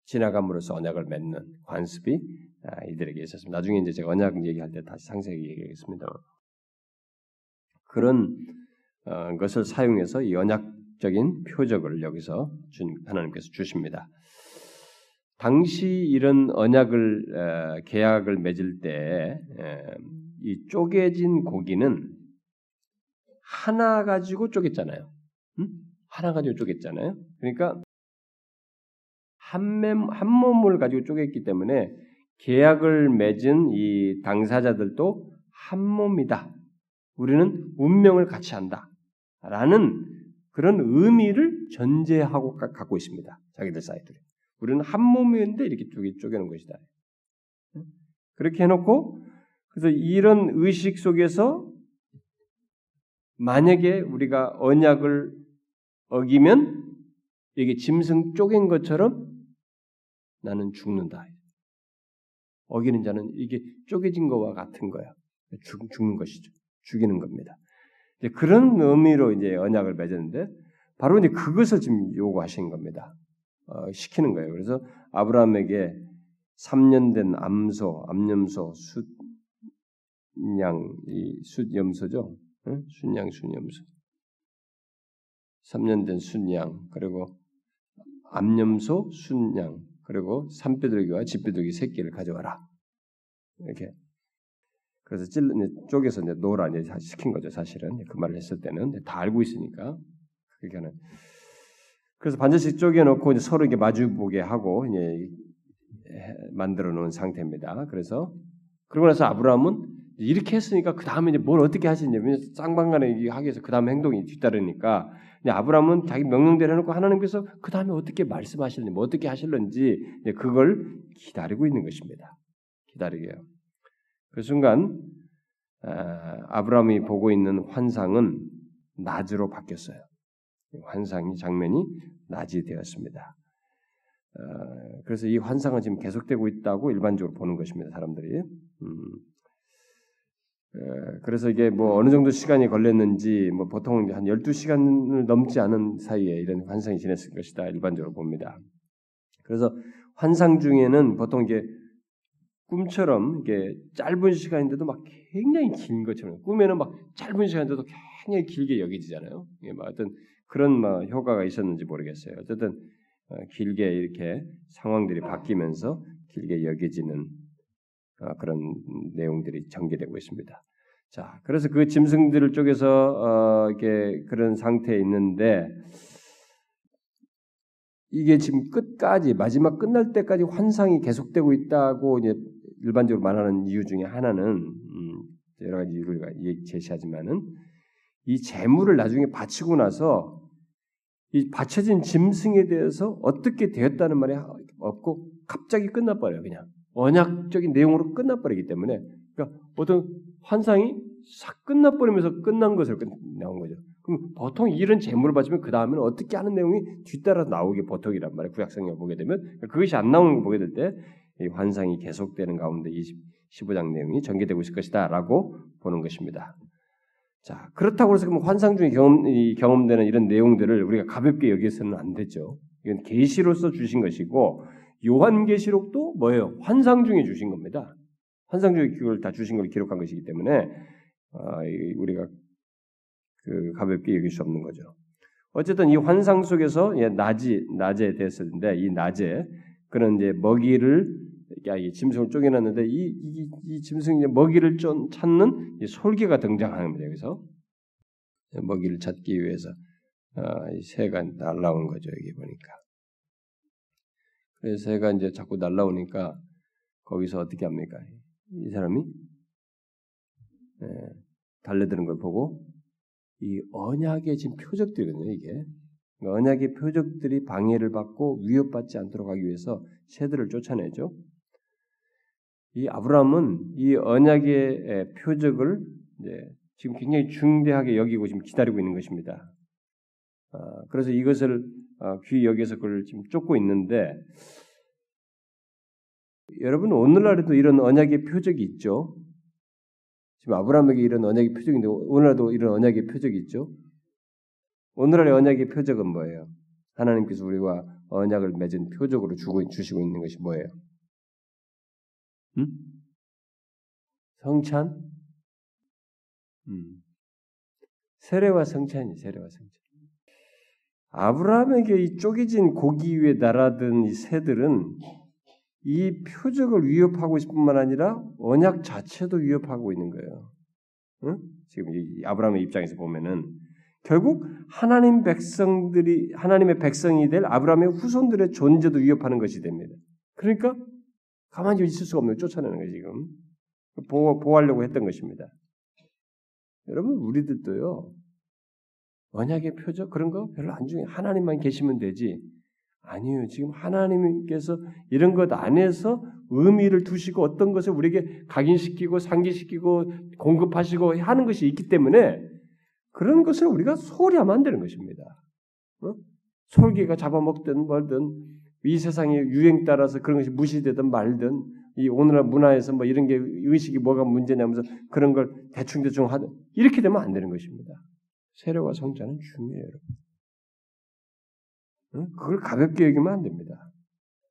지나감으로써 언약을 맺는 관습이 아, 이들에게 있었습니다. 나중에 이제 제가 언약 얘기할 때 다시 상세하게 얘기하겠습니다. 그런 어, 것을 사용해서 이 언약적인 표적을 여기서 준, 하나님께서 주십니다. 당시 이런 언약을 어, 계약을 맺을 때 이 쪼개진 고기는 하나 가지고 쪼갰잖아요. 음? 하나 가지고 쪼갰잖아요. 그러니까 한, 맴, 한 몸을 가지고 쪼갰기 때문에 계약을 맺은 이 당사자들도 한 몸이다. 우리는 운명을 같이 한다. 라는 그런 의미를 전제하고 갖고 있습니다. 자기들 사이들이. 우리는 한 몸이었는데 이렇게 쪼개, 쪼개는 것이다. 그렇게 해놓고 그래서 이런 의식 속에서 만약에 우리가 언약을 어기면 이게 짐승 쪼갠 것처럼 나는 죽는다. 어기는 자는 이게 쪼개진 것과 같은 거야. 죽, 죽는 것이죠. 죽이는 겁니다. 그런 의미로 이제 언약을 맺었는데 바로 이제 그것을 지금 요구하신 겁니다. 어, 시키는 거예요. 그래서 아브라함에게 3년 된 암소, 암염소, 숫양, 이 숫염소죠. 응? 순양, 순염소. 3년 된 순양, 그리고 암염소, 순양, 그리고 산비둘기와 집비둘기 새끼를 가져와라. 이렇게. 그래서 찔, 쪼개서 이제 놓으라 이제 시킨 거죠, 사실은. 그 말을 했을 때는. 다 알고 있으니까. 그게 하는. 그래서 반드시 쪼개놓고 서로 이게 마주보게 하고 이제 만들어 놓은 상태입니다. 그래서 그러고 나서 아브라함은 이렇게 했으니까 그 다음에 이제 뭘 어떻게 하시냐면 쌍방간에 하기 위해서 그 다음 행동이 뒤따르니까 아브라함은 자기 명령대로 해놓고 하나님께서 그 다음에 어떻게 말씀하실는지 뭐 어떻게 하실는지 그걸 기다리고 있는 것입니다. 기다리게요. 그 순간 아브라함이 보고 있는 환상은 낮으로 바뀌었어요. 환상이 장면이 낮이 되었습니다. 어, 그래서 이 환상은 지금 계속되고 있다고 일반적으로 보는 것입니다. 사람들이. 음, 어, 그래서 이게 뭐 어느 정도 시간이 걸렸는지 뭐 보통 한 12시간을 넘지 않은 사이에 이런 환상이 지냈을 것이다 일반적으로 봅니다. 그래서 환상 중에는 보통 이게 꿈처럼 이게 짧은 시간인데도 막 굉장히 긴 것처럼 꿈에는 막 짧은 시간인데도 굉장히 길게 여겨지잖아요. 예, 뭐 어떤 그런 뭐 효과가 있었는지 모르겠어요. 어쨌든 어, 길게 이렇게 상황들이 바뀌면서 길게 여겨지는 어, 그런 내용들이 전개되고 있습니다. 자, 그래서 그 짐승들을 쪽에서 어, 이게 그런 상태에 있는데 이게 지금 끝까지 마지막 끝날 때까지 환상이 계속되고 있다고 이제 일반적으로 말하는 이유 중에 하나는 음, 여러 가지 이유를 제시하지만은 이 재물을 나중에 바치고 나서 이 바쳐진 짐승에 대해서 어떻게 되었다는 말이 없고 갑자기 끝나버려요 그냥 언약적인 내용으로 끝나버리기 때문에 그러니까 어떤 환상이 싹 끝나버리면서 끝난 것을 나온 거죠. 그럼 보통 이런 재물을 바치면 그 다음에는 어떻게 하는 내용이 뒤따라 나오게 보통이란 말이에요. 구약성경 보게 되면 그러니까 그것이 안 나오는 거 보게 될 때 이 환상이 계속되는 가운데 20, 15장 내용이 전개되고 있을 것이다 라고 보는 것입니다. 자 그렇다고 해서 그럼 환상 중에 경험, 경험되는 이런 내용들을 우리가 가볍게 여기서는 안 되죠. 이건 계시로서 주신 것이고 요한계시록도 뭐예요? 환상 중에 주신 겁니다. 환상 중에 그걸 다 주신 걸 기록한 것이기 때문에 아, 우리가 그 가볍게 여길 수 없는 거죠. 어쨌든 이 환상 속에서 낮이 낮에 됐었는데 이 낮에 그런 이제 먹이를 이 짐승을 쪼개놨는데 이, 이, 이 짐승이 먹이를 좀 찾는 솔개가 등장합니다. 여기서 먹이를 찾기 위해서 아, 이 새가 날라온 거죠. 여기 보니까 그래서 새가 이제 자꾸 날라오니까 거기서 어떻게 합니까? 이 사람이 예, 달려드는 걸 보고 이 언약의 지금 표적들이거든요. 이게 언약의 표적들이 방해를 받고 위협받지 않도록 하기 위해서 새들을 쫓아내죠. 이 아브라함은 이 언약의 표적을 지금 굉장히 중대하게 여기고 지금 기다리고 있는 것입니다. 아, 그래서 이것을 아, 귀 여기서 그걸 지금 쫓고 있는데 여러분 오늘날에도 이런 언약의 표적이 있죠. 지금 아브라함에게 이런 언약의 표적인데 오늘날도 이런 언약의 표적이 있죠. 오늘날의 언약의 표적은 뭐예요? 하나님께서 우리와 언약을 맺은 표적으로 주고 주시고 있는 것이 뭐예요? 음? 성찬? 음. 세례와 성찬이 세례와 성찬. 아브라함에게 이 쪼개진 고기 위에 날아든 이 새들은 이 표적을 위협하고 있을 뿐만 아니라 언약 자체도 위협하고 있는 거예요. 응? 지금 이 아브라함의 입장에서 보면은 결국 하나님 백성들이 하나님의 백성이 될 아브라함의 후손들의 존재도 위협하는 것이 됩니다. 그러니까 가만히 있을 수가 없는 쫓아내는 거예요 지금 보호, 보호하려고 했던 것입니다. 여러분 우리들도요 언약의 표적 그런 거 별로 안 중요해 하나님만 계시면 되지 아니에요. 지금 하나님께서 이런 것 안에서 의미를 두시고 어떤 것을 우리에게 각인시키고 상기시키고 공급하시고 하는 것이 있기 때문에 그런 것을 우리가 소홀히 하면 안 되는 것입니다. 어? 솔개가 잡아먹든 뭐든 이 세상의 유행 따라서 그런 것이 무시되든 말든 이 오늘날 문화에서 뭐 이런 게 의식이 뭐가 문제냐면서 그런 걸 대충대충 하든 이렇게 되면 안 되는 것입니다. 세례와 성자는 중요해요. 그걸 가볍게 여기면 안 됩니다.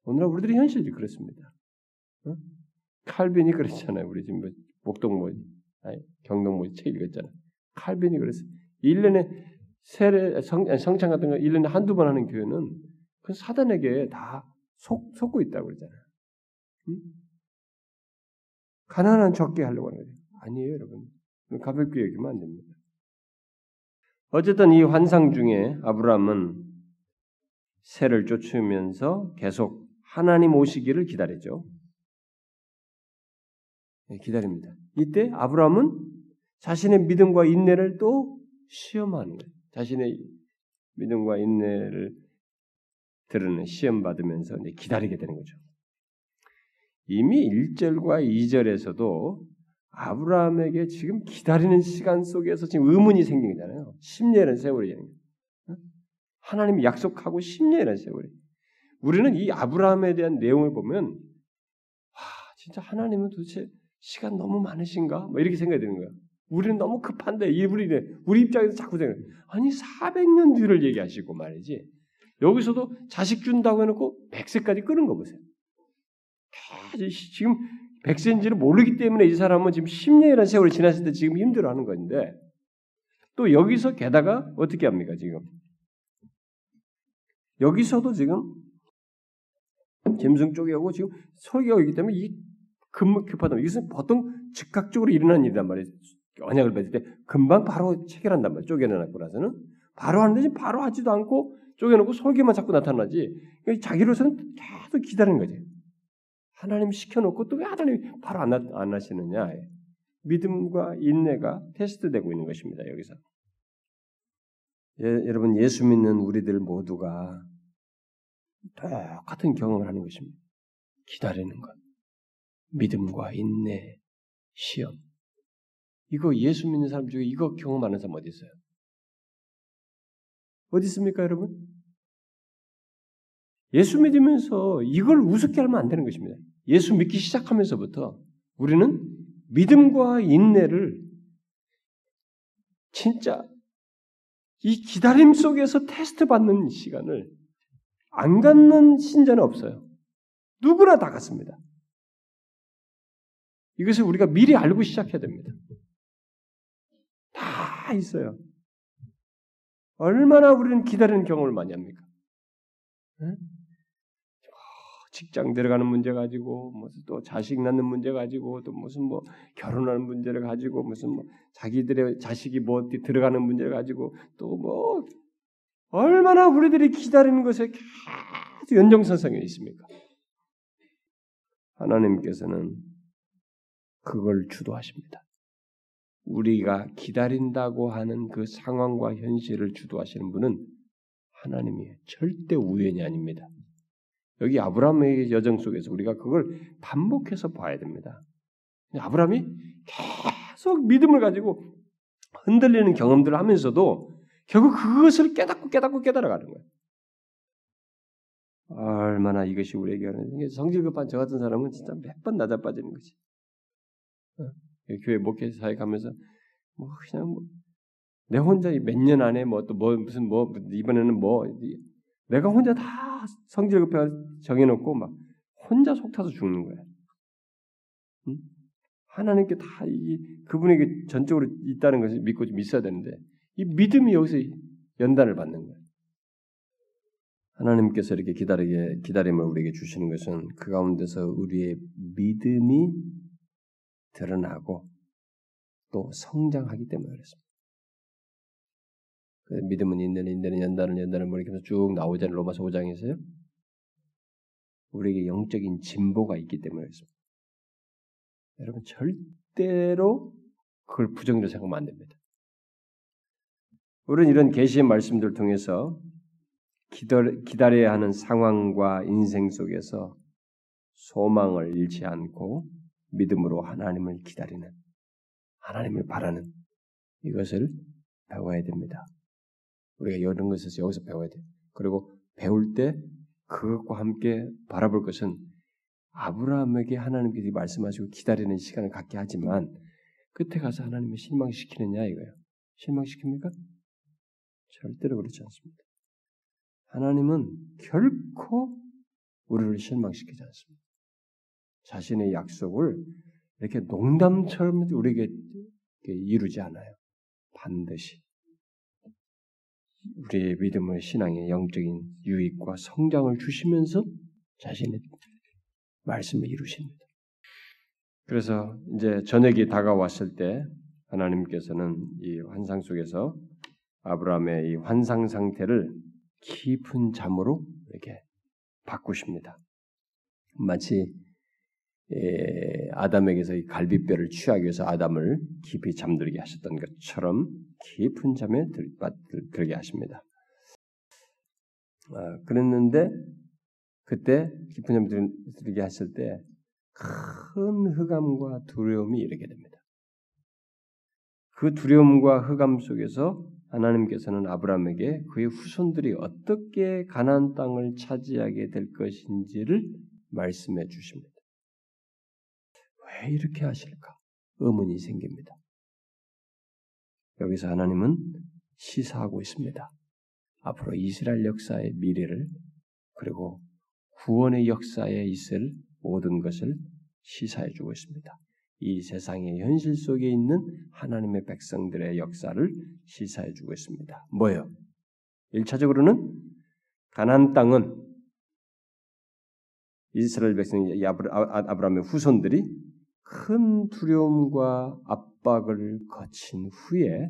오늘날 우리들의 현실이 그렇습니다. 칼빈이 그랬잖아요. 우리 지금 뭐 목동 뭐 아니, 경동 뭐책 읽었잖아. 칼빈이 그랬어. 1년에 세례 성, 성찬 같은 거 1년에 한두 번 하는 교회는 그 사단에게 다 속, 속고 있다고 그러잖아요. 응? 가난한 적게 하려고 하는 거죠. 아니에요, 여러분. 가볍게 여기면 안 됩니다. 어쨌든 이 환상 중에 아브라함은 새를 쫓으면서 계속 하나님 오시기를 기다리죠. 네, 기다립니다. 이때 아브라함은 자신의 믿음과 인내를 또 시험하는 거예요. 자신의 믿음과 인내를 드러내 시험 받으면서 기다리게 되는 거죠. 이미 1절과 2절에서도 아브라함에게 지금 기다리는 시간 속에서 지금 의문이 생긴 거잖아요. 10년의 세월이 하나님이 약속하고 10년이라는 세월이. 우리는 이 아브라함에 대한 내용을 보면 와 진짜 하나님은 도대체 시간 너무 많으신가? 뭐 이렇게 생각이 드는 거야. 우리는 너무 급한데 이 우리 우리 입장에서 자꾸 생각. 아니 400년 뒤를 얘기하시고 말이지. 여기서도 자식 준다고 해놓고 100세까지 끄는 거 보세요. 지금 백세인지를 모르기 때문에 이 사람은 지금 10년이라는 세월이 지났을 때 지금 힘들어하는 건데 또 여기서 게다가 어떻게 합니까 지금 여기서도 지금 짐승 쪽이하고 지금 설교가 있기 때문에 이 급, 급하다. 이것은 보통 즉각적으로 일어나는 일이란 말이에요. 언약을 맺을 때 금방 바로 체결한단 말이에요. 쪼개내놨고 나서는 바로 하는데 바로 하지도 않고 쪼개놓고 설계만 자꾸 나타나지. 그러니까 자기로서는 계속 기다리는 거지. 하나님 시켜놓고 또 왜 하나님이 바로 안, 안 하시느냐. 믿음과 인내가 테스트되고 있는 것입니다. 여기서. 예, 여러분 예수 믿는 우리들 모두가 똑같은 경험을 하는 것입니다. 기다리는 것. 믿음과 인내, 시험. 이거 예수 믿는 사람 중에 이거 경험하는 사람 어디 있어요? 어디 있습니까, 여러분? 예수 믿으면서 이걸 우습게 하면 안 되는 것입니다. 예수 믿기 시작하면서부터 우리는 믿음과 인내를 진짜 이 기다림 속에서 테스트 받는 시간을 안 갖는 신자는 없어요. 누구나 다 갖습니다. 이것을 우리가 미리 알고 시작해야 됩니다. 다 있어요. 얼마나 우리는 기다리는 경험을 많이 합니까? 네? 직장 들어가는 문제 가지고 무슨 또 자식 낳는 문제 가지고 또 무슨 뭐 결혼하는 문제를 가지고 무슨 뭐 자기들의 자식이 뭐 어디 들어가는 문제를 가지고 또 뭐 얼마나 우리들이 기다리는 것에 계속 연정선상에 있습니까? 하나님께서는 그걸 주도하십니다. 우리가 기다린다고 하는 그 상황과 현실을 주도하시는 분은 하나님이에요. 절대 우연이 아닙니다. 여기 아브라함의 여정 속에서 우리가 그걸 반복해서 봐야 됩니다. 아브라함이 계속 믿음을 가지고 흔들리는 경험들을 하면서도 결국 그것을 깨닫고 깨닫고 깨달아가는 거예요. 얼마나 이것이 우리에게 성질 급한 저 같은 사람은 진짜 몇번 낮아 빠지는 거지. 어? 교회 목회 사회 가면서 뭐 그냥 뭐 내 혼자 몇 년 안에 뭐 또뭐 뭐 무슨 뭐 이번에는 뭐 내가 혼자 다 성질 급해 정해놓고 막 혼자 속 타서 죽는 거야. 응? 하나님께 다 이 그분에게 전적으로 있다는 것을 믿고 좀 있어야 되는데 이 믿음이 여기서 연단을 받는 거야. 하나님께서 이렇게 기다리게 기다림을 우리에게 주시는 것은 그 가운데서 우리의 믿음이 드러나고 또 성장하기 때문에 그렇습니다. 그 믿음은 인내는 인내는 연단은 연단은 뭐 이렇게 쭉 나오잖아요. 로마서 5장에서요. 우리에게 영적인 진보가 있기 때문에 그렇습니다. 여러분 절대로 그걸 부정적으로 생각하면 안 됩니다. 우리는 이런 계시의 말씀들을 통해서 기다려야 하는 상황과 인생 속에서 소망을 잃지 않고 믿음으로 하나님을 기다리는 하나님을 바라는 이것을 배워야 됩니다. 우리가 이런 것에서 여기서 배워야 돼. 그리고 배울 때 그것과 함께 바라볼 것은 아브라함에게 하나님께서 말씀하시고 기다리는 시간을 갖게 하지만 끝에 가서 하나님을 실망시키느냐 이거예요. 실망시킵니까? 절대로 그렇지 않습니다. 하나님은 결코 우리를 실망시키지 않습니다. 자신의 약속을 이렇게 농담처럼 우리에게 이루지 않아요. 반드시 우리의 믿음의 신앙의 영적인 유익과 성장을 주시면서 자신의 말씀을 이루십니다. 그래서 이제 저녁이 다가왔을 때 하나님께서는 이 환상 속에서 아브라함의 이 환상 상태를 깊은 잠으로 이렇게 바꾸십니다. 마치 예, 아담에게서 이 갈비뼈를 취하기 위해서 아담을 깊이 잠들게 하셨던 것처럼 깊은 잠에 들, 들게 하십니다. 아, 그랬는데 그때 깊은 잠에 들게 하실 때 큰 흑암과 두려움이 이르게 됩니다. 그 두려움과 흑암 속에서 하나님께서는 아브라함에게 그의 후손들이 어떻게 가나안 땅을 차지하게 될 것인지를 말씀해 주십니다. 왜 이렇게 하실까? 의문이 생깁니다. 여기서 하나님은 시사하고 있습니다. 앞으로 이스라엘 역사의 미래를 그리고 구원의 역사에 있을 모든 것을 시사해 주고 있습니다. 이 세상의 현실 속에 있는 하나님의 백성들의 역사를 시사해 주고 있습니다. 뭐예요? 1차적으로는 가나안 땅은 이스라엘 백성 아브라함의 후손들이 큰 두려움과 압박을 거친 후에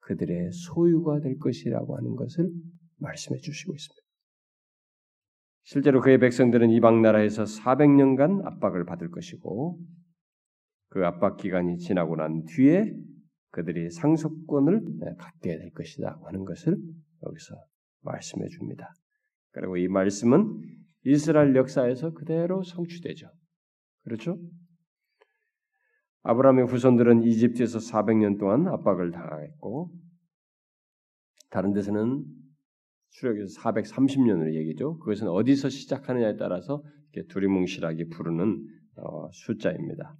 그들의 소유가 될 것이라고 하는 것을 말씀해 주시고 있습니다. 실제로 그의 백성들은 이방 나라에서 400년간 압박을 받을 것이고 그 압박 기간이 지나고 난 뒤에 그들이 상속권을 갖게 될 것이다 하는 것을 여기서 말씀해 줍니다. 그리고 이 말씀은 이스라엘 역사에서 그대로 성취되죠. 그렇죠? 아브라함의 후손들은 이집트에서 400년 동안 압박을 당했고 다른 데서는 수력에서 430년으로 얘기죠. 그것은 어디서 시작하느냐에 따라서 두리뭉실하게 부르는 어, 숫자입니다.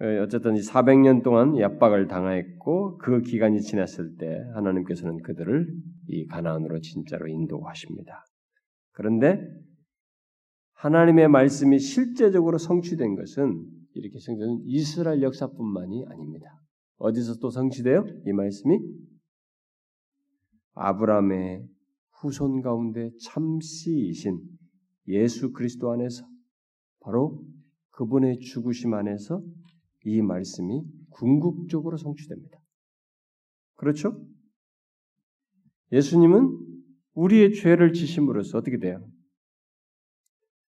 어, 어쨌든 400년 동안 압박을 당하였고 그 기간이 지났을 때 하나님께서는 그들을 이 가나안으로 진짜로 인도하십니다. 그런데 하나님의 말씀이 실제적으로 성취된 것은 이렇게 성취된 이스라엘 역사뿐만이 아닙니다. 어디서 또 성취돼요? 이 말씀이 아브라함의 후손 가운데 참씨이신 예수 그리스도 안에서 바로 그분의 죽으심 안에서 이 말씀이 궁극적으로 성취됩니다. 그렇죠? 예수님은 우리의 죄를 지심으로써 어떻게 돼요?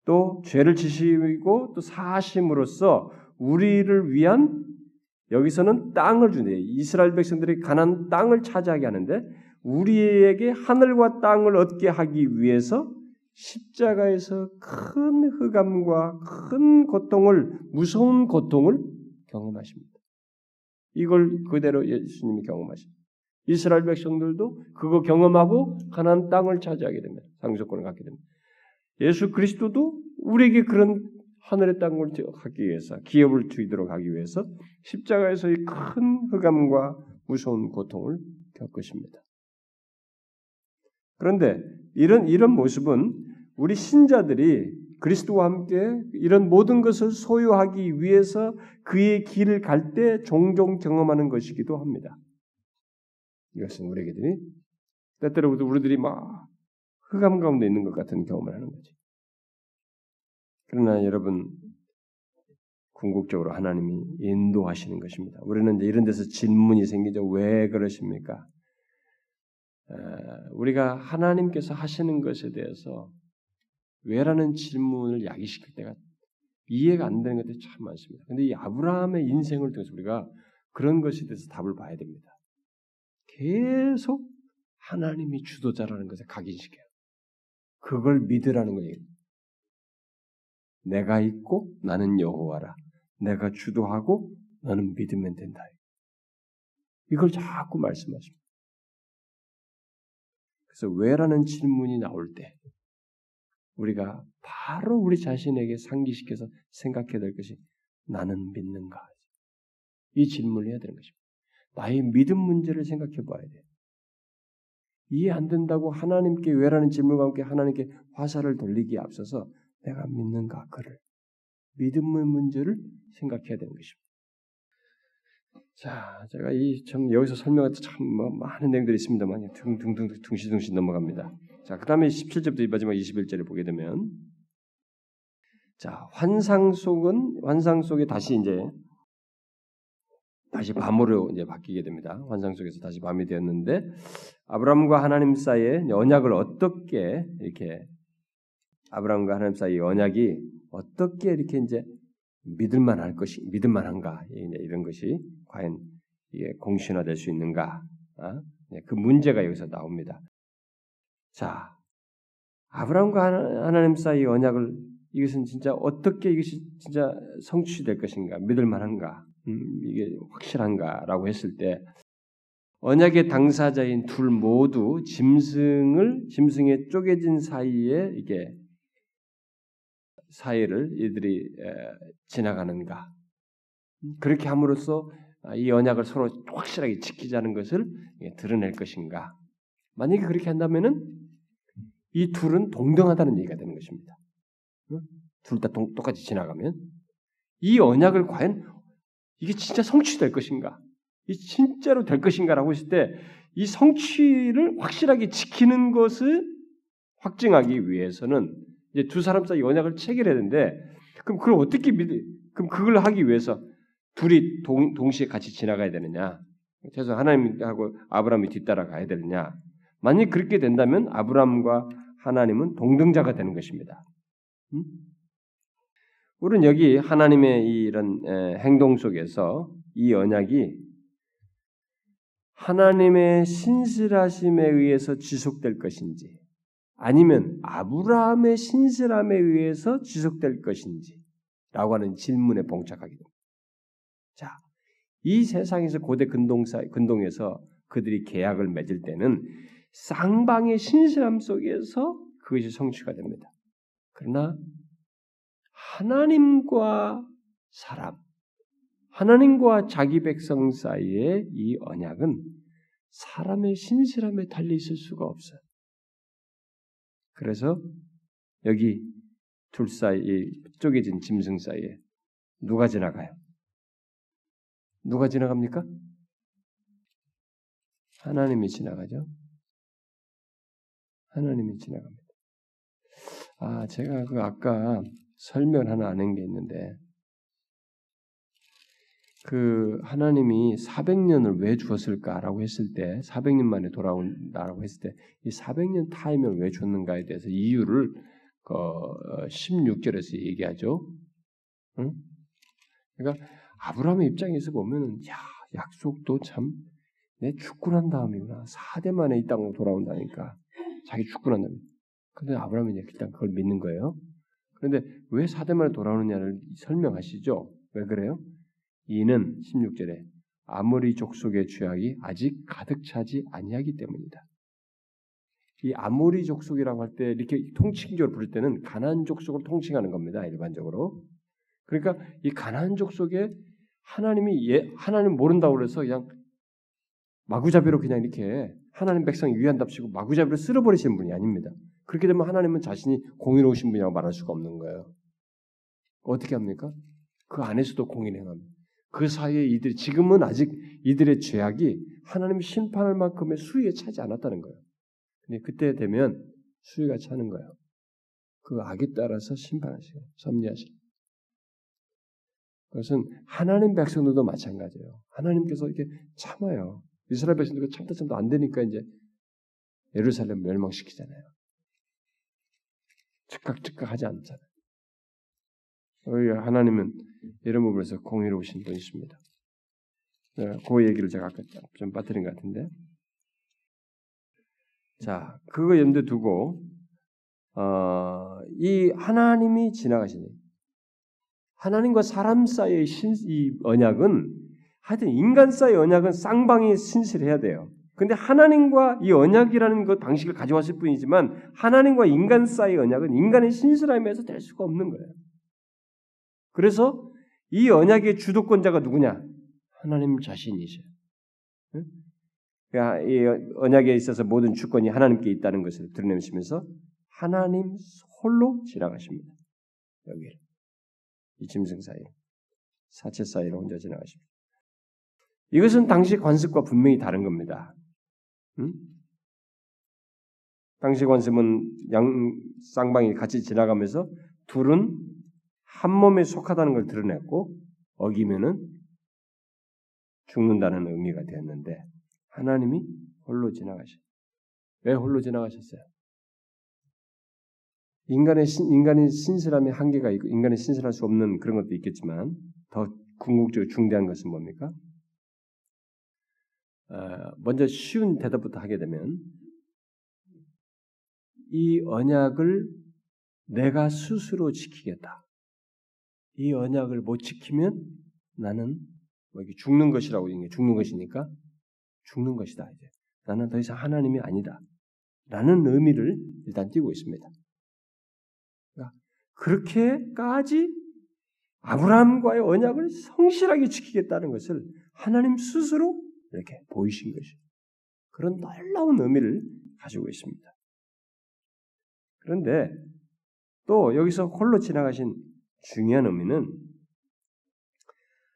또 죄를 지시고 또 사심으로써 우리를 위한 여기서는 땅을 주네. 이스라엘 백성들이 가난 땅을 차지하게 하는데 우리에게 하늘과 땅을 얻게 하기 위해서 십자가에서 큰 흑암과 큰 고통을 무서운 고통을 경험하십니다. 이걸 그대로 예수님이 경험하십니다. 이스라엘 백성들도 그거 경험하고 가난 땅을 차지하게 됩니다. 상속권을 갖게 됩니다. 예수 그리스도도 우리에게 그런 하늘의 땅을 갖기 위해서 기업을 주도록 하기 위해서 십자가에서의 큰 흑암과 무서운 고통을 겪으십니다. 그런데 이런 이런 모습은 우리 신자들이 그리스도와 함께 이런 모든 것을 소유하기 위해서 그의 길을 갈 때 종종 경험하는 것이기도 합니다. 이것은 우리에게들이 때때로 우리들이 막 흑암 가운데 있는 것 같은 경험을 하는 거지. 그러나 여러분 궁극적으로 하나님이 인도하시는 것입니다. 우리는 이제 이런 데서 질문이 생기죠. 왜 그러십니까? 우리가 하나님께서 하시는 것에 대해서 왜라는 질문을 야기시킬 때가 이해가 안 되는 것들이 참 많습니다. 근데 이 아브라함의 인생을 통해서 우리가 그런 것에 대해서 답을 봐야 됩니다. 계속 하나님이 주도자라는 것에 각인시켜요. 그걸 믿으라는 거예요. 내가 있고 나는 여호와라. 내가 주도하고 너는 믿으면 된다. 이걸 자꾸 말씀하십니다. 그래서 왜라는 질문이 나올 때 우리가 바로 우리 자신에게 상기시켜서 생각해야 될 것이 나는 믿는가? 이 질문을 해야 되는 것입니다. 나의 믿음 문제를 생각해 봐야 돼. 이해 안 된다고 하나님께 왜라는 질문과 함께 하나님께 화살을 돌리기에 앞서서 내가 믿는가 그를 믿음의 문제를 생각해야 되는 것입니다. 자, 제가 이 참 여기서 설명할 때참 뭐 많은 내용들이 있습니다만 둥둥둥 둥시둥시 넘어갑니다. 자, 그다음에 17절부터 마지막 21절을 보게 되면 자, 환상 속은 환상 속에 다시 이제 다시 밤으로 이제 바뀌게 됩니다. 환상 속에서 다시 밤이 되었는데 아브라함과 하나님 사이에 언약을 어떻게 이렇게 아브라함과 하나님 사이 언약이 어떻게 이렇게 이제 믿을만 할 것이 믿을만 한가 이런 것이 과연 이게 공신화될 수 있는가 어? 네, 그 문제가 여기서 나옵니다. 자 아브라함과 하나님 사이 언약을 이것은 진짜 어떻게 이것이 진짜 성취될 것인가 믿을 만한가 음, 이게 확실한가라고 했을 때 언약의 당사자인 둘 모두 짐승을 짐승의 쪼개진 사이에 이게 사이를 이들이 지나가는가? 그렇게 함으로써 이 언약을 서로 확실하게 지키자는 것을 드러낼 것인가? 만약에 그렇게 한다면은 이 둘은 동등하다는 얘기가 되는 것입니다. 둘 다 똑같이 지나가면 이 언약을 과연 이게 진짜 성취될 것인가? 이 진짜로 될 것인가라고 했을 때 이 성취를 확실하게 지키는 것을 확증하기 위해서는 이제 두 사람 사이 언약을 체결해야 되는데 그럼 그걸 어떻게 믿? 그럼 그걸 하기 위해서 둘이 동, 동시에 같이 지나가야 되느냐? 최소 하나님하고 아브라함이 뒤따라 가야 되느냐? 만약 그렇게 된다면 아브라함과 하나님은 동등자가 되는 것입니다. 음? 우리는 여기 하나님의 이런 행동 속에서 이 언약이 하나님의 신실하심에 의해서 지속될 것인지 아니면 아브라함의 신실함에 의해서 지속될 것인지 라고 하는 질문에 봉착하게 됩니다. 자, 이 세상에서 고대 근동사, 근동에서 그들이 계약을 맺을 때는 쌍방의 신실함 속에서 그것이 성취가 됩니다. 그러나 하나님과 사람, 하나님과 자기 백성 사이의 이 언약은 사람의 신실함에 달려 있을 수가 없어요. 그래서 여기 둘 사이 쪼개진 짐승 사이에 누가 지나가요? 누가 지나갑니까? 하나님이 지나가죠. 하나님이 지나갑니다. 아, 제가 그 아까 설명 하나 아는 게 있는데 그 하나님이 400년을 왜 주었을까라고 했을 때 400년 만에 돌아온다라고 했을 때 이 400년 타임을 왜 줬는가에 대해서 이유를 그 16절에서 얘기하죠. 응? 그러니까 아브라함의 입장에서 보면은 야 약속도 참 내 죽고 난 다음이구나 4대 만에 이 땅으로 돌아온다니까 자기 죽고 난 다음에 근데 아브라함이 일단 그걸 믿는 거예요. 그런데 왜 4대 만에 돌아오느냐를 설명하시죠. 왜 그래요? 이는 16절에 아모리 족속의 죄악이 아직 가득 차지 아니하기 때문이다. 이 아모리 족속이라고 할 때 이렇게 통칭적으로 부를 때는 가나안 족속을 통칭하는 겁니다. 일반적으로. 그러니까 이 가나안 족속에 하나님이 예, 하나님 모른다고 그래서 그냥 마구잡이로 그냥 이렇게 하나님 백성 위한답시고 마구잡이로 쓸어버리시는 분이 아닙니다. 그렇게 되면 하나님은 자신이 공의로우신 분이라고 말할 수가 없는 거예요. 어떻게 합니까? 그 안에서도 공인 행합니다. 그 사이에 이들 지금은 아직 이들의 죄악이 하나님이 심판할 만큼의 수위에 차지 않았다는 거예요. 근데 그때 되면 수위가 차는 거예요. 그 악에 따라서 심판하시고 섭리하시고. 그것은 하나님 백성들도 마찬가지예요. 하나님께서 이렇게 참아요. 이스라엘 백성들이 참다 참다 안 되니까 이제 예루살렘 멸망시키잖아요. 즉각 즉각 하지 않잖아요. 하나님은 이런 부분에서 공의로우신 분이십니다. 네, 그 얘기를 제가 아까 좀 빠뜨린 것 같은데. 자, 그거 염두에 두고, 어, 이 하나님이 지나가시니, 하나님과 사람 사이의 신, 이 언약은, 하여튼 인간 사이의 언약은 쌍방이 신실해야 돼요. 근데 하나님과 이 언약이라는 것 방식을 가져왔을 뿐이지만, 하나님과 인간 사이의 언약은 인간의 신실함에서 될 수가 없는 거예요. 그래서 이 언약의 주도권자가 누구냐? 하나님 자신이세요. 그러니까 이 언약에 있어서 모든 주권이 하나님께 있다는 것을 드러내시면서 하나님 홀로 지나가십니다. 여기 이 짐승 사이, 사체 사이로 혼자 지나가십니다. 이것은 당시 관습과 분명히 다른 겁니다. 응? 당시 관습은 양 쌍방이 같이 지나가면서 둘은 한 몸에 속하다는 걸 드러냈고 어기면은 죽는다는 의미가 되었는데 하나님이 홀로 지나가셔. 왜 홀로 지나가셨어요? 인간의 신, 인간의 신실함의 한계가 있고 인간의 신실할 수 없는 그런 것도 있겠지만 더 궁극적으로 중대한 것은 뭡니까? 어, 먼저 쉬운 대답부터 하게 되면 이 언약을 내가 스스로 지키겠다. 이 언약을 못 지키면 나는 뭐 죽는 것이라고 이게 죽는 것이니까 죽는 것이다 이제 나는 더 이상 하나님이 아니다. 라는 의미를 일단 띄고 있습니다. 그러니까 그렇게까지 아브라함과의 언약을 성실하게 지키겠다는 것을 하나님 스스로 이렇게 보이신 것이 그런 놀라운 의미를 가지고 있습니다. 그런데 또 여기서 홀로 지나가신 중요한 의미는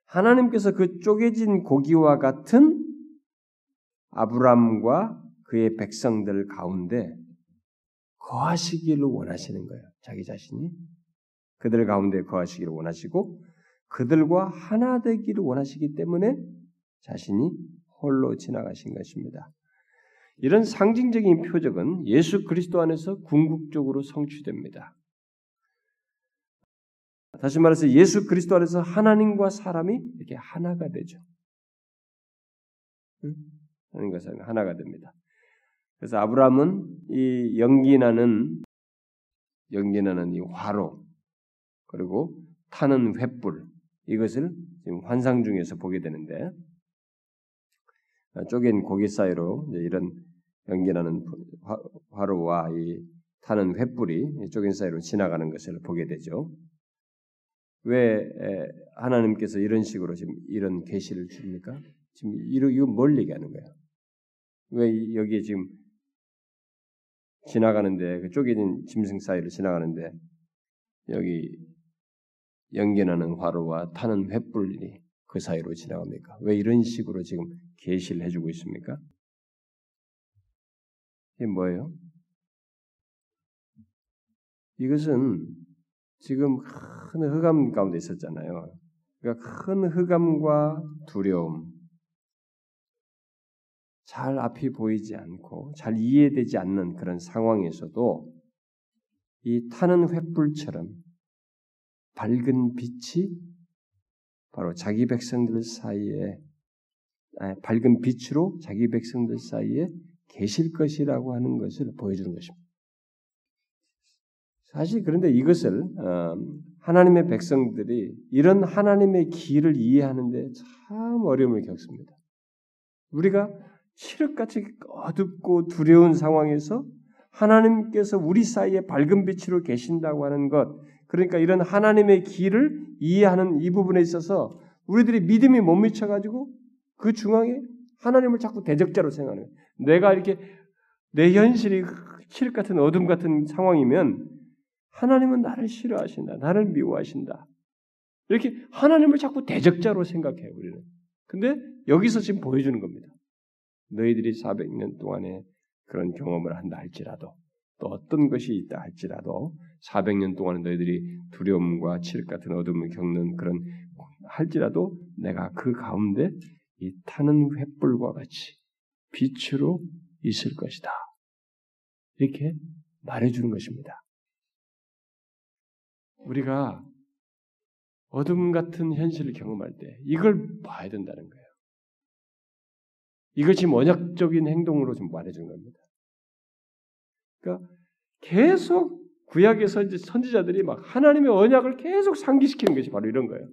하나님께서 그 쪼개진 고기와 같은 아브람과 그의 백성들 가운데 거하시기를 원하시는 거예요. 자기 자신이 그들 가운데 거하시기를 원하시고 그들과 하나 되기를 원하시기 때문에 자신이 홀로 지나가신 것입니다. 이런 상징적인 표적은 예수 그리스도 안에서 궁극적으로 성취됩니다. 다시 말해서 예수 그리스도 안에서 하나님과 사람이 이렇게 하나가 되죠. 하나님과 사람이 하나가 됩니다. 그래서 아브라함은 이 연기나는 연기나는 이 화로 그리고 타는 횃불 이것을 지금 환상 중에서 보게 되는데 쪼갠 고기 사이로 이런 연기나는 화로와 이 타는 횃불이 쪼갠 사이로 지나가는 것을 보게 되죠. 왜 하나님께서 이런 식으로 지금 이런 계시를 줍니까? 지금 이거 뭘 얘기하는 거야? 왜 여기에 지금 지나가는데 그 쪼개진 짐승 사이를 지나가는데 여기 연기나는 화로와 타는 횃불이 그 사이로 지나갑니까? 왜 이런 식으로 지금 계시를 해주고 있습니까? 이게 뭐예요? 이것은 지금 큰 흑암 가운데 있었잖아요. 그러니까 큰 흑암과 두려움, 잘 앞이 보이지 않고 잘 이해되지 않는 그런 상황에서도 이 타는 횃불처럼 밝은 빛이 바로 자기 백성들 사이에 아니, 밝은 빛으로 자기 백성들 사이에 계실 것이라고 하는 것을 보여주는 것입니다. 사실 그런데 이것을 어, 하나님의 백성들이 이런 하나님의 길을 이해하는데 참 어려움을 겪습니다. 우리가 칠흑같이 어둡고 두려운 상황에서 하나님께서 우리 사이에 밝은 빛으로 계신다고 하는 것, 그러니까 이런 하나님의 길을 이해하는 이 부분에 있어서 우리들이 믿음이 못 미쳐가지고 그 중앙에 하나님을 자꾸 대적자로 생각하는 거예요. 내가 이렇게 내 현실이 칠흑 같은 어둠 같은 상황이면 하나님은 나를 싫어하신다. 나를 미워하신다. 이렇게 하나님을 자꾸 대적자로 생각해요, 우리는. 근데 여기서 지금 보여주는 겁니다. 너희들이 400년 동안에 그런 경험을 한다 할지라도 또 어떤 것이 있다 할지라도 400년 동안 너희들이 두려움과 칠흑 같은 어둠을 겪는 그런 할지라도 내가 그 가운데 이 타는 횃불과 같이 빛으로 있을 것이다. 이렇게 말해주는 것입니다. 우리가 어둠 같은 현실을 경험할 때 이걸 봐야 된다는 거예요. 이걸 지금 언약적인 행동으로 좀 말해준 겁니다. 그러니까 계속 구약의 선지, 선지자들이 막 하나님의 언약을 계속 상기시키는 것이 바로 이런 거예요.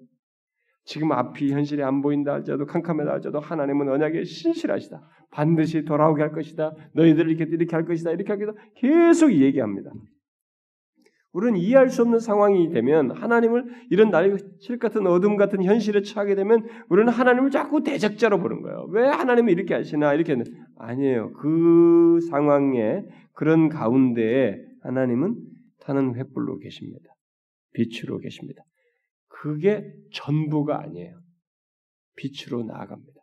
지금 앞이 현실이 안 보인다 할지라도 캄캄하다 할지라도 하나님은 언약에 신실하시다. 반드시 돌아오게 할 것이다. 너희들 이렇게 이렇게 할 것이다. 이렇게 할 것이다. 계속 얘기합니다. 우리는 이해할 수 없는 상황이 되면 하나님을 이런 나의 실 같은 어둠 같은 현실에 처하게 되면 우리는 하나님을 자꾸 대적자로 보는 거예요. 왜 하나님이 이렇게 하시나 이렇게 아니에요. 그 상황에 그런 가운데에 하나님은 타는 횃불로 계십니다. 빛으로 계십니다. 그게 전부가 아니에요. 빛으로 나아갑니다.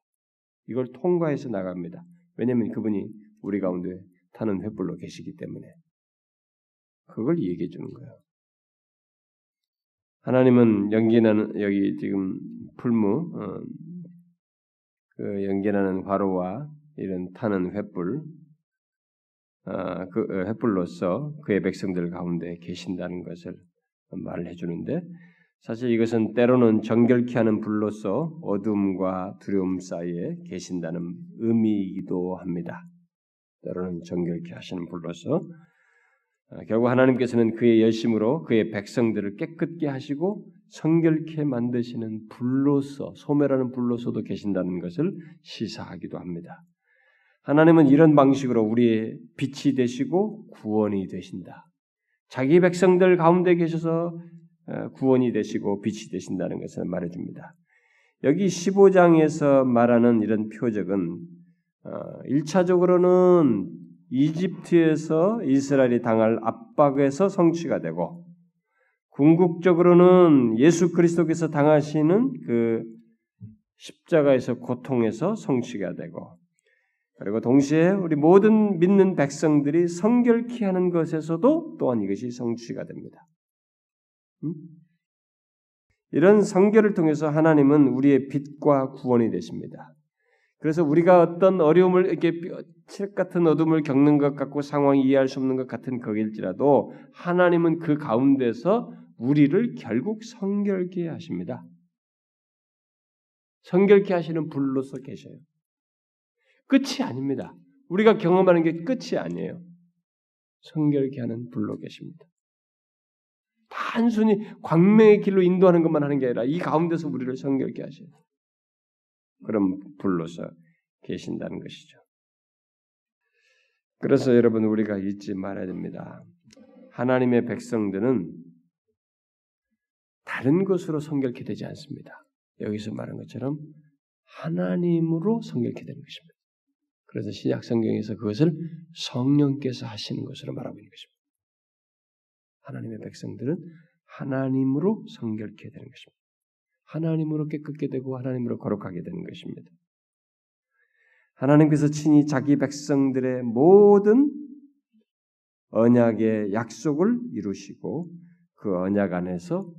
이걸 통과해서 나갑니다. 왜냐하면 그분이 우리 가운데 타는 횃불로 계시기 때문에. 그걸 얘기해 주는 거예요. 하나님은 연기나는 여기 지금 풀무 어, 그 연기나는 화로와 이런 타는 횃불 어, 그 어, 횃불로서 그의 백성들 가운데 계신다는 것을 말을 해주는데 사실 이것은 때로는 정결케 하는 불로서 어둠과 두려움 사이에 계신다는 의미이기도 합니다. 때로는 정결케 하시는 불로서 어, 결국 하나님께서는 그의 열심으로 그의 백성들을 깨끗게 하시고 성결케 만드시는 불로서 소멸하는 불로서도 계신다는 것을 시사하기도 합니다. 하나님은 이런 방식으로 우리의 빛이 되시고 구원이 되신다. 자기 백성들 가운데 계셔서 어, 구원이 되시고 빛이 되신다는 것을 말해줍니다. 여기 15장에서 말하는 이런 표적은 1차적으로는 어, 이집트에서 이스라엘이 당할 압박에서 성취가 되고 궁극적으로는 예수 그리스도께서 당하시는 그 십자가에서 고통에서 성취가 되고 그리고 동시에 우리 모든 믿는 백성들이 성결케 하는 것에서도 또한 이것이 성취가 됩니다. 음? 이런 성결을 통해서 하나님은 우리의 빛과 구원이 되십니다. 그래서 우리가 어떤 어려움을 이렇게 책 같은 어둠을 겪는 것 같고 상황이 이해할 수 없는 것 같은 거일지라도 하나님은 그 가운데서 우리를 결국 성결케 하십니다. 성결케 하시는 불로서 계셔요. 끝이 아닙니다. 우리가 경험하는 게 끝이 아니에요. 성결케 하는 불로 계십니다. 단순히 광명의 길로 인도하는 것만 하는 게 아니라 이 가운데서 우리를 성결케 하셔요. 그런 불로서 계신다는 것이죠. 그래서 여러분 우리가 잊지 말아야 됩니다. 하나님의 백성들은 다른 것으로 성결케 되지 않습니다. 여기서 말한 것처럼 하나님으로 성결케 되는 것입니다. 그래서 신약 성경에서 그것을 성령께서 하시는 것으로 말하고 있는 것입니다. 하나님의 백성들은 하나님으로 성결케 되는 것입니다. 하나님으로 깨끗게 되고 하나님으로 거룩하게 되는 것입니다. 하나님께서 친히 자기 백성들의 모든 언약의 약속을 이루시고 그 언약 안에서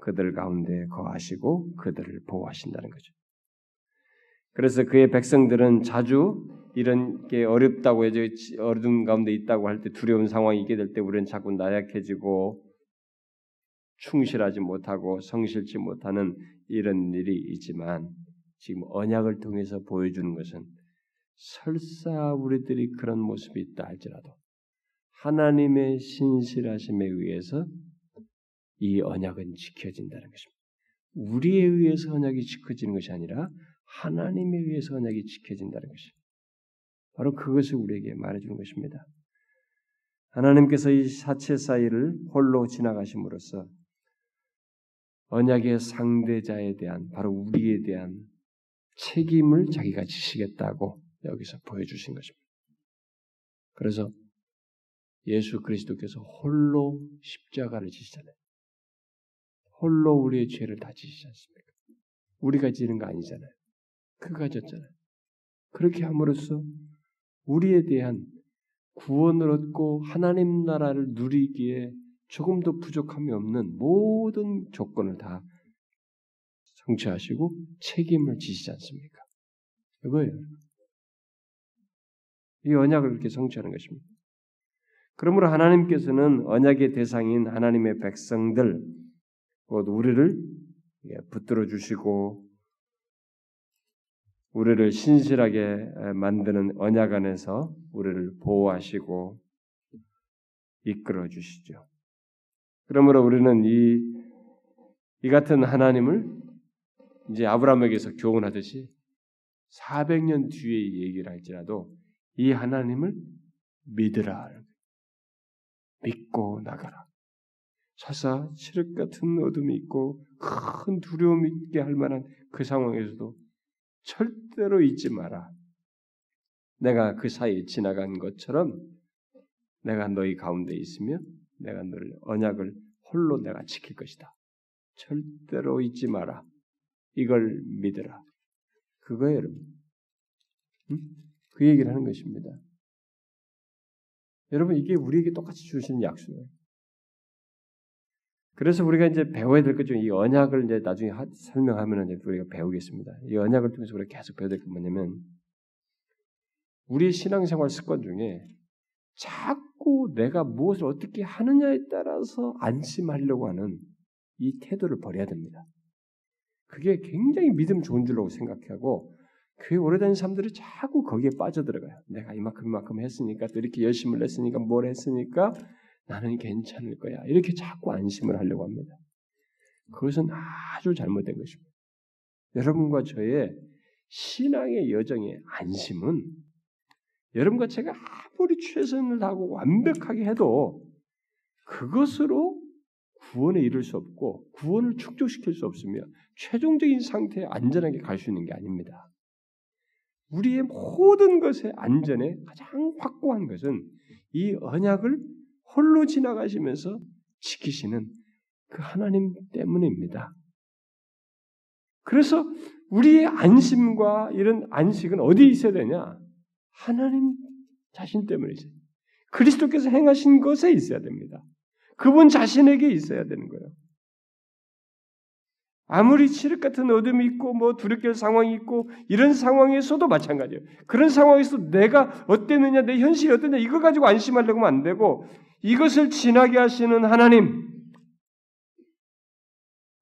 그들 가운데 거하시고 그들을 보호하신다는 거죠. 그래서 그의 백성들은 자주 이런 게 어렵다고 해서 어둠 가운데 있다고 할 때 두려운 상황이 있게 될 때 우리는 자꾸 나약해지고 충실하지 못하고 성실치 못하는 이런 일이 있지만 지금 언약을 통해서 보여주는 것은 설사 우리들이 그런 모습이 있다 할지라도 하나님의 신실하심에 의해서 이 언약은 지켜진다는 것입니다. 우리에 의해서 언약이 지켜지는 것이 아니라 하나님에 의해서 언약이 지켜진다는 것입니다. 바로 그것을 우리에게 말해주는 것입니다. 하나님께서 이 사체 사이를 홀로 지나가심으로써 언약의 상대자에 대한 바로 우리에 대한 책임을 자기가 지시겠다고 여기서 보여주신 것입니다. 그래서 예수 그리스도께서 홀로 십자가를 지시잖아요. 홀로 우리의 죄를 다 지시지 않습니까? 우리가 지는 거 아니잖아요. 그가 졌잖아요. 그렇게 함으로써 우리에 대한 구원을 얻고 하나님 나라를 누리기에 조금도 부족함이 없는 모든 조건을 다 성취하시고 책임을 지시지 않습니까? 이거예요. 이 언약을 이렇게 성취하는 것입니다. 그러므로 하나님께서는 언약의 대상인 하나님의 백성들, 곧 우리를 붙들어 주시고 우리를 신실하게 만드는 언약 안에서 우리를 보호하시고 이끌어 주시죠. 그러므로 우리는 이, 이 같은 하나님을 이제 아브라함에게서 교훈하듯이 400년 뒤에 얘기를 할지라도 이 하나님을 믿으라. 믿고 나가라. 사사 칠흑 같은 어둠이 있고 큰 두려움이 있게 할 만한 그 상황에서도 절대로 잊지 마라. 내가 그 사이에 지나간 것처럼 내가 너희 가운데 있으며 내가 너를 언약을 홀로 내가 지킬 것이다. 절대로 잊지 마라. 이걸 믿으라. 그거예요, 여러분. 응? 그 얘기를 하는 것입니다. 여러분, 이게 우리에게 똑같이 주시는 약속이에요. 그래서 우리가 이제 배워야 될 것 중에 이 언약을 이제 나중에 하, 설명하면 이제 우리가 배우겠습니다. 이 언약을 통해서 우리가 계속 배워야 될 게 뭐냐면 우리 신앙생활 습관 중에 자꾸 내가 무엇을 어떻게 하느냐에 따라서 안심하려고 하는 이 태도를 버려야 됩니다. 그게 굉장히 믿음 좋은 줄로 생각하고 교회 오래 다닌 사람들이 자꾸 거기에 빠져들어가요. 내가 이만큼 이만큼 했으니까 또 이렇게 열심을 냈으니까 뭘 했으니까 나는 괜찮을 거야. 이렇게 자꾸 안심을 하려고 합니다. 그것은 아주 잘못된 것입니다. 여러분과 저의 신앙의 여정의 안심은 여러분과 제가 아무리 최선을 다하고 완벽하게 해도 그것으로 구원에 이를 수 없고 구원을 축적시킬 수 없으며 최종적인 상태에 안전하게 갈 수 있는 게 아닙니다. 우리의 모든 것의 안전에 가장 확고한 것은 이 언약을 홀로 지나가시면서 지키시는 그 하나님 때문입니다. 그래서 우리의 안심과 이런 안식은 어디에 있어야 되냐? 하나님 자신 때문이지. 그리스도께서 행하신 것에 있어야 됩니다. 그분 자신에게 있어야 되는 거예요. 아무리 칠흑 같은 어둠이 있고 뭐 두렵게 할 상황이 있고 이런 상황에서도 마찬가지예요. 그런 상황에서 내가 어땠느냐, 내 현실이 어땠냐 이거 가지고 안심하려고 하면 안 되고 이것을 지나게 하시는 하나님,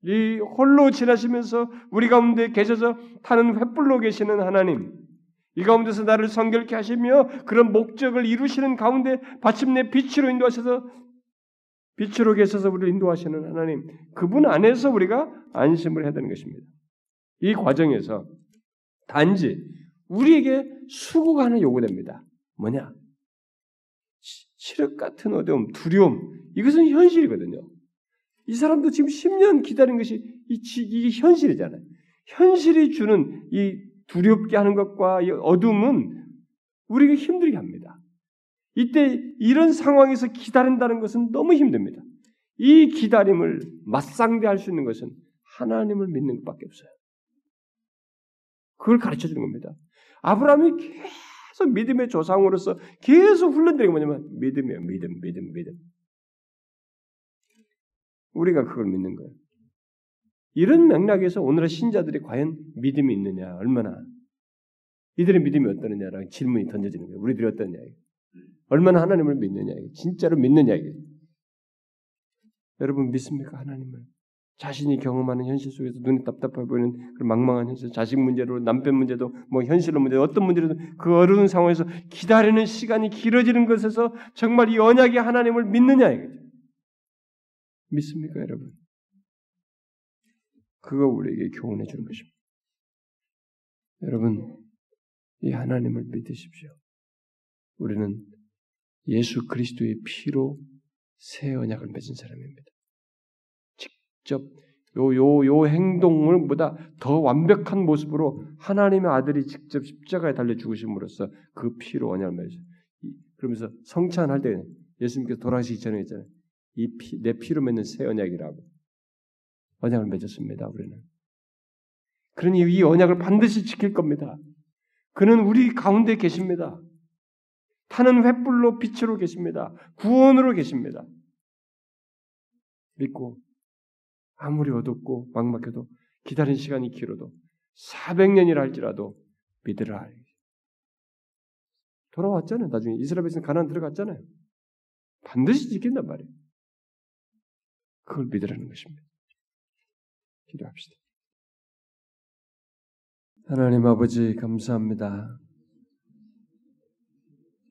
이 홀로 지나시면서 우리 가운데 계셔서 타는 횃불로 계시는 하나님, 이 가운데서 나를 성결케 하시며 그런 목적을 이루시는 가운데 마침내 빛으로 인도하셔서 빛으로 계셔서 우리를 인도하시는 하나님, 그분 안에서 우리가 안심을 해야 되는 것입니다. 이 과정에서 단지 우리에게 수고가 하나 요구됩니다. 뭐냐? 칠흑 같은 어려움, 두려움, 이것은 현실이거든요. 이 사람도 지금 10년 기다린 것이 이게 현실이잖아요. 현실이 주는 이 두렵게 하는 것과 이 어둠은 우리가 힘들게 합니다. 이때 이런 상황에서 기다린다는 것은 너무 힘듭니다. 이 기다림을 맞상대할 수 있는 것은 하나님을 믿는 것밖에 없어요. 그걸 가르쳐 주는 겁니다. 아브라함이 계속 믿음의 조상으로서 계속 훈련되는 게 뭐냐면 믿음이에요. 믿음, 믿음, 믿음. 우리가 그걸 믿는 거예요. 이런 맥락에서 오늘의 신자들이 과연 믿음이 있느냐, 얼마나 이들의 믿음이 어떠느냐라는 질문이 던져지는 거예요. 우리들이 어떠냐. 얼마나 하나님을 믿느냐. 진짜로 믿느냐. 여러분 믿습니까? 하나님을. 자신이 경험하는 현실 속에서 눈이 답답해 보이는 그 망망한 현실, 자식 문제로, 남편 문제도, 뭐 현실로 문제, 어떤 문제로도 그 어려운 상황에서 기다리는 시간이 길어지는 것에서 정말 이 언약의 하나님을 믿느냐 이거죠. 믿습니까, 여러분? 그거 우리에게 교훈해 주는 것입니다. 여러분, 이 하나님을 믿으십시오. 우리는 예수 그리스도의 피로 새 언약을 맺은 사람입니다. 직접 요, 요, 요 행동을 보다 더 완벽한 모습으로 하나님의 아들이 직접 십자가에 달려 죽으심으로써 그 피로 언약을 맺어요. 그러면서 성찬할 때 예수님께서 돌아가시기 전에 있잖아요. 이 피, 내 피로 맺는 새 언약이라고. 언약을 맺었습니다, 우리는. 그러니 이 언약을 반드시 지킬 겁니다. 그는 우리 가운데 계십니다. 타는 횃불로 빛으로 계십니다. 구원으로 계십니다. 믿고 아무리 어둡고 막막해도 기다린 시간이 길어도 400년이라 할지라도 믿으라. 돌아왔잖아요. 나중에 이스라엘 백성 가나안 들어갔잖아요. 반드시 지킨단 말이에요. 그걸 믿으라는 것입니다. 기도합시다. 하나님 아버지 감사합니다.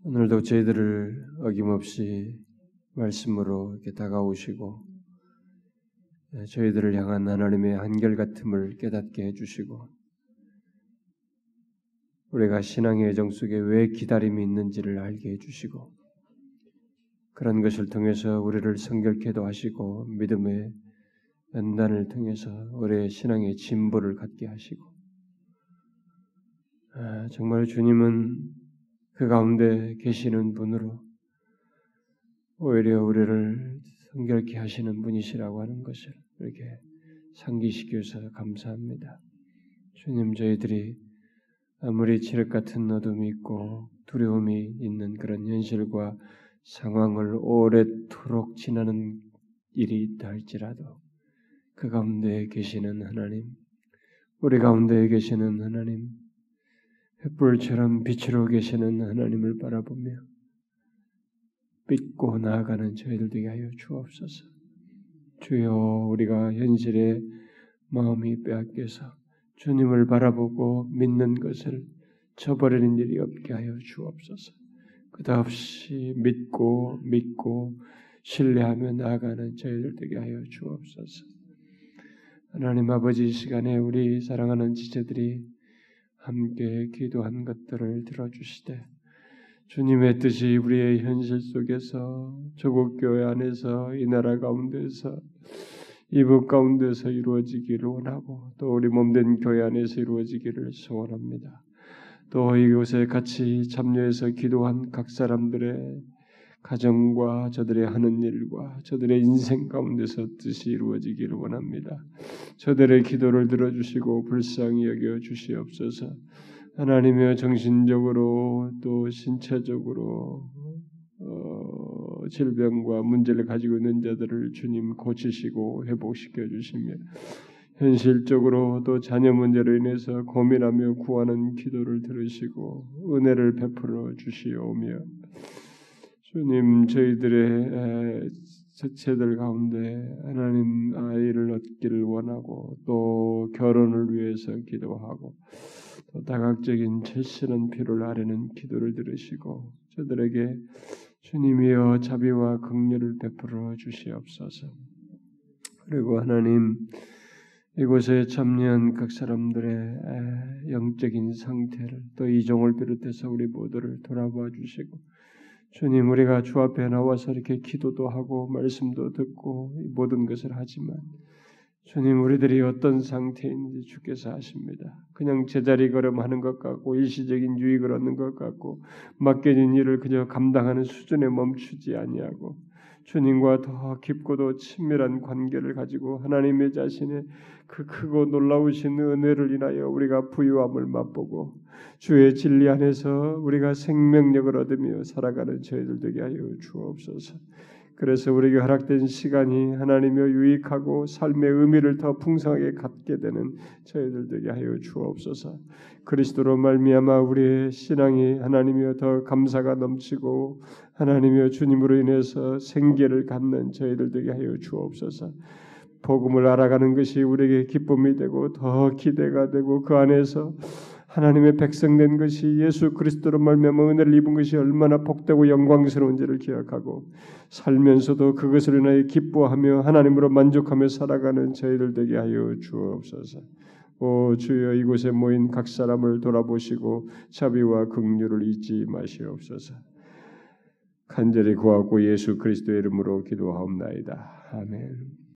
오늘도 저희들을 어김없이 말씀으로 이렇게 다가오시고 예, 저희들을 향한 하나님의 한결같음을 깨닫게 해주시고 우리가 신앙의 여정 속에 왜 기다림이 있는지를 알게 해주시고 그런 것을 통해서 우리를 성결케도 하시고 믿음의 연단을 통해서 우리의 신앙의 진보를 갖게 하시고 아, 정말 주님은 그 가운데 계시는 분으로 오히려 우리를 성결케 하시는 분이시라고 하는 것을 이렇게 상기시켜서 감사합니다. 주님 저희들이 아무리 칠흑 같은 어둠이 있고 두려움이 있는 그런 현실과 상황을 오래도록 지나는 일이 있다 할지라도 그 가운데 계시는 하나님, 우리 가운데 계시는 하나님, 횃불처럼 빛으로 계시는 하나님을 바라보며 믿고 나아가는 저희들 되게 하여 주옵소서. 주여 우리가 현실의 마음이 빼앗겨서 주님을 바라보고 믿는 것을 저버리는 일이 없게 하여 주옵소서. 끝없이 믿고 믿고 신뢰하며 나아가는 저희들 되게 하여 주옵소서. 하나님 아버지 시간에 우리 사랑하는 지체들이 함께 기도한 것들을 들어주시되 주님의 뜻이 우리의 현실 속에서 조국 교회 안에서 이 나라 가운데서 이북 가운데서 이루어지기를 원하고 또 우리 몸된 교회 안에서 이루어지기를 소원합니다. 또 이곳에 같이 참여해서 기도한 각 사람들의 가정과 저들의 하는 일과 저들의 인생 가운데서 뜻이 이루어지기를 원합니다. 저들의 기도를 들어주시고 불쌍히 여겨 주시옵소서. 하나님의 정신적으로 또 신체적으로 어, 질병과 문제를 가지고 있는 자들을 주님 고치시고 회복시켜 주시며 현실적으로 또 자녀 문제로 인해서 고민하며 구하는 기도를 들으시고 은혜를 베풀어 주시오며 주님 저희들의 자체들 가운데 하나님 아이를 얻기를 원하고 또 결혼을 위해서 기도하고 또 다각적인 최신한 필요를 아뢰는 기도를 들으시고 저들에게 주님이여 자비와 긍휼을 베풀어 주시옵소서. 그리고 하나님 이곳에 참여한 각 사람들의 영적인 상태를 또 이종을 비롯해서 우리 모두를 돌아봐 주시고 주님 우리가 주 앞에 나와서 이렇게 기도도 하고 말씀도 듣고 모든 것을 하지만 주님 우리들이 어떤 상태인지 주께서 아십니다. 그냥 제자리 걸음하는 것 같고 일시적인 유익을 얻는 것 같고 맡겨진 일을 그저 감당하는 수준에 멈추지 아니하고 주님과 더 깊고도 친밀한 관계를 가지고 하나님의 자신의 그 크고 놀라우신 은혜를 인하여 우리가 부유함을 맛보고 주의 진리 안에서 우리가 생명력을 얻으며 살아가는 저희들 되게 하여 주옵소서. 그래서 우리에게 허락된 시간이 하나님의 유익하고 삶의 의미를 더 풍성하게 갖게 되는 저희들 되게 하여 주옵소서. 그리스도로 말미암아 우리의 신앙이 하나님이여 더 감사가 넘치고 하나님이여 주님으로 인해서 생계를 갖는 저희들 되게 하여 주옵소서. 복음을 알아가는 것이 우리에게 기쁨이 되고 더 기대가 되고 그 안에서 하나님의 백성된 것이 예수 그리스도로 말미암아 은혜를 입은 것이 얼마나 복되고 영광스러운지를 기억하고 살면서도 그것을 인하여 기뻐하며 하나님으로 만족하며 살아가는 저희들 되게 하여 주옵소서. 오 주여 이곳에 모인 각 사람을 돌아보시고 자비와 긍휼을 잊지 마시옵소서. 간절히 구하고 예수 그리스도의 이름으로 기도하옵나이다. 아멘.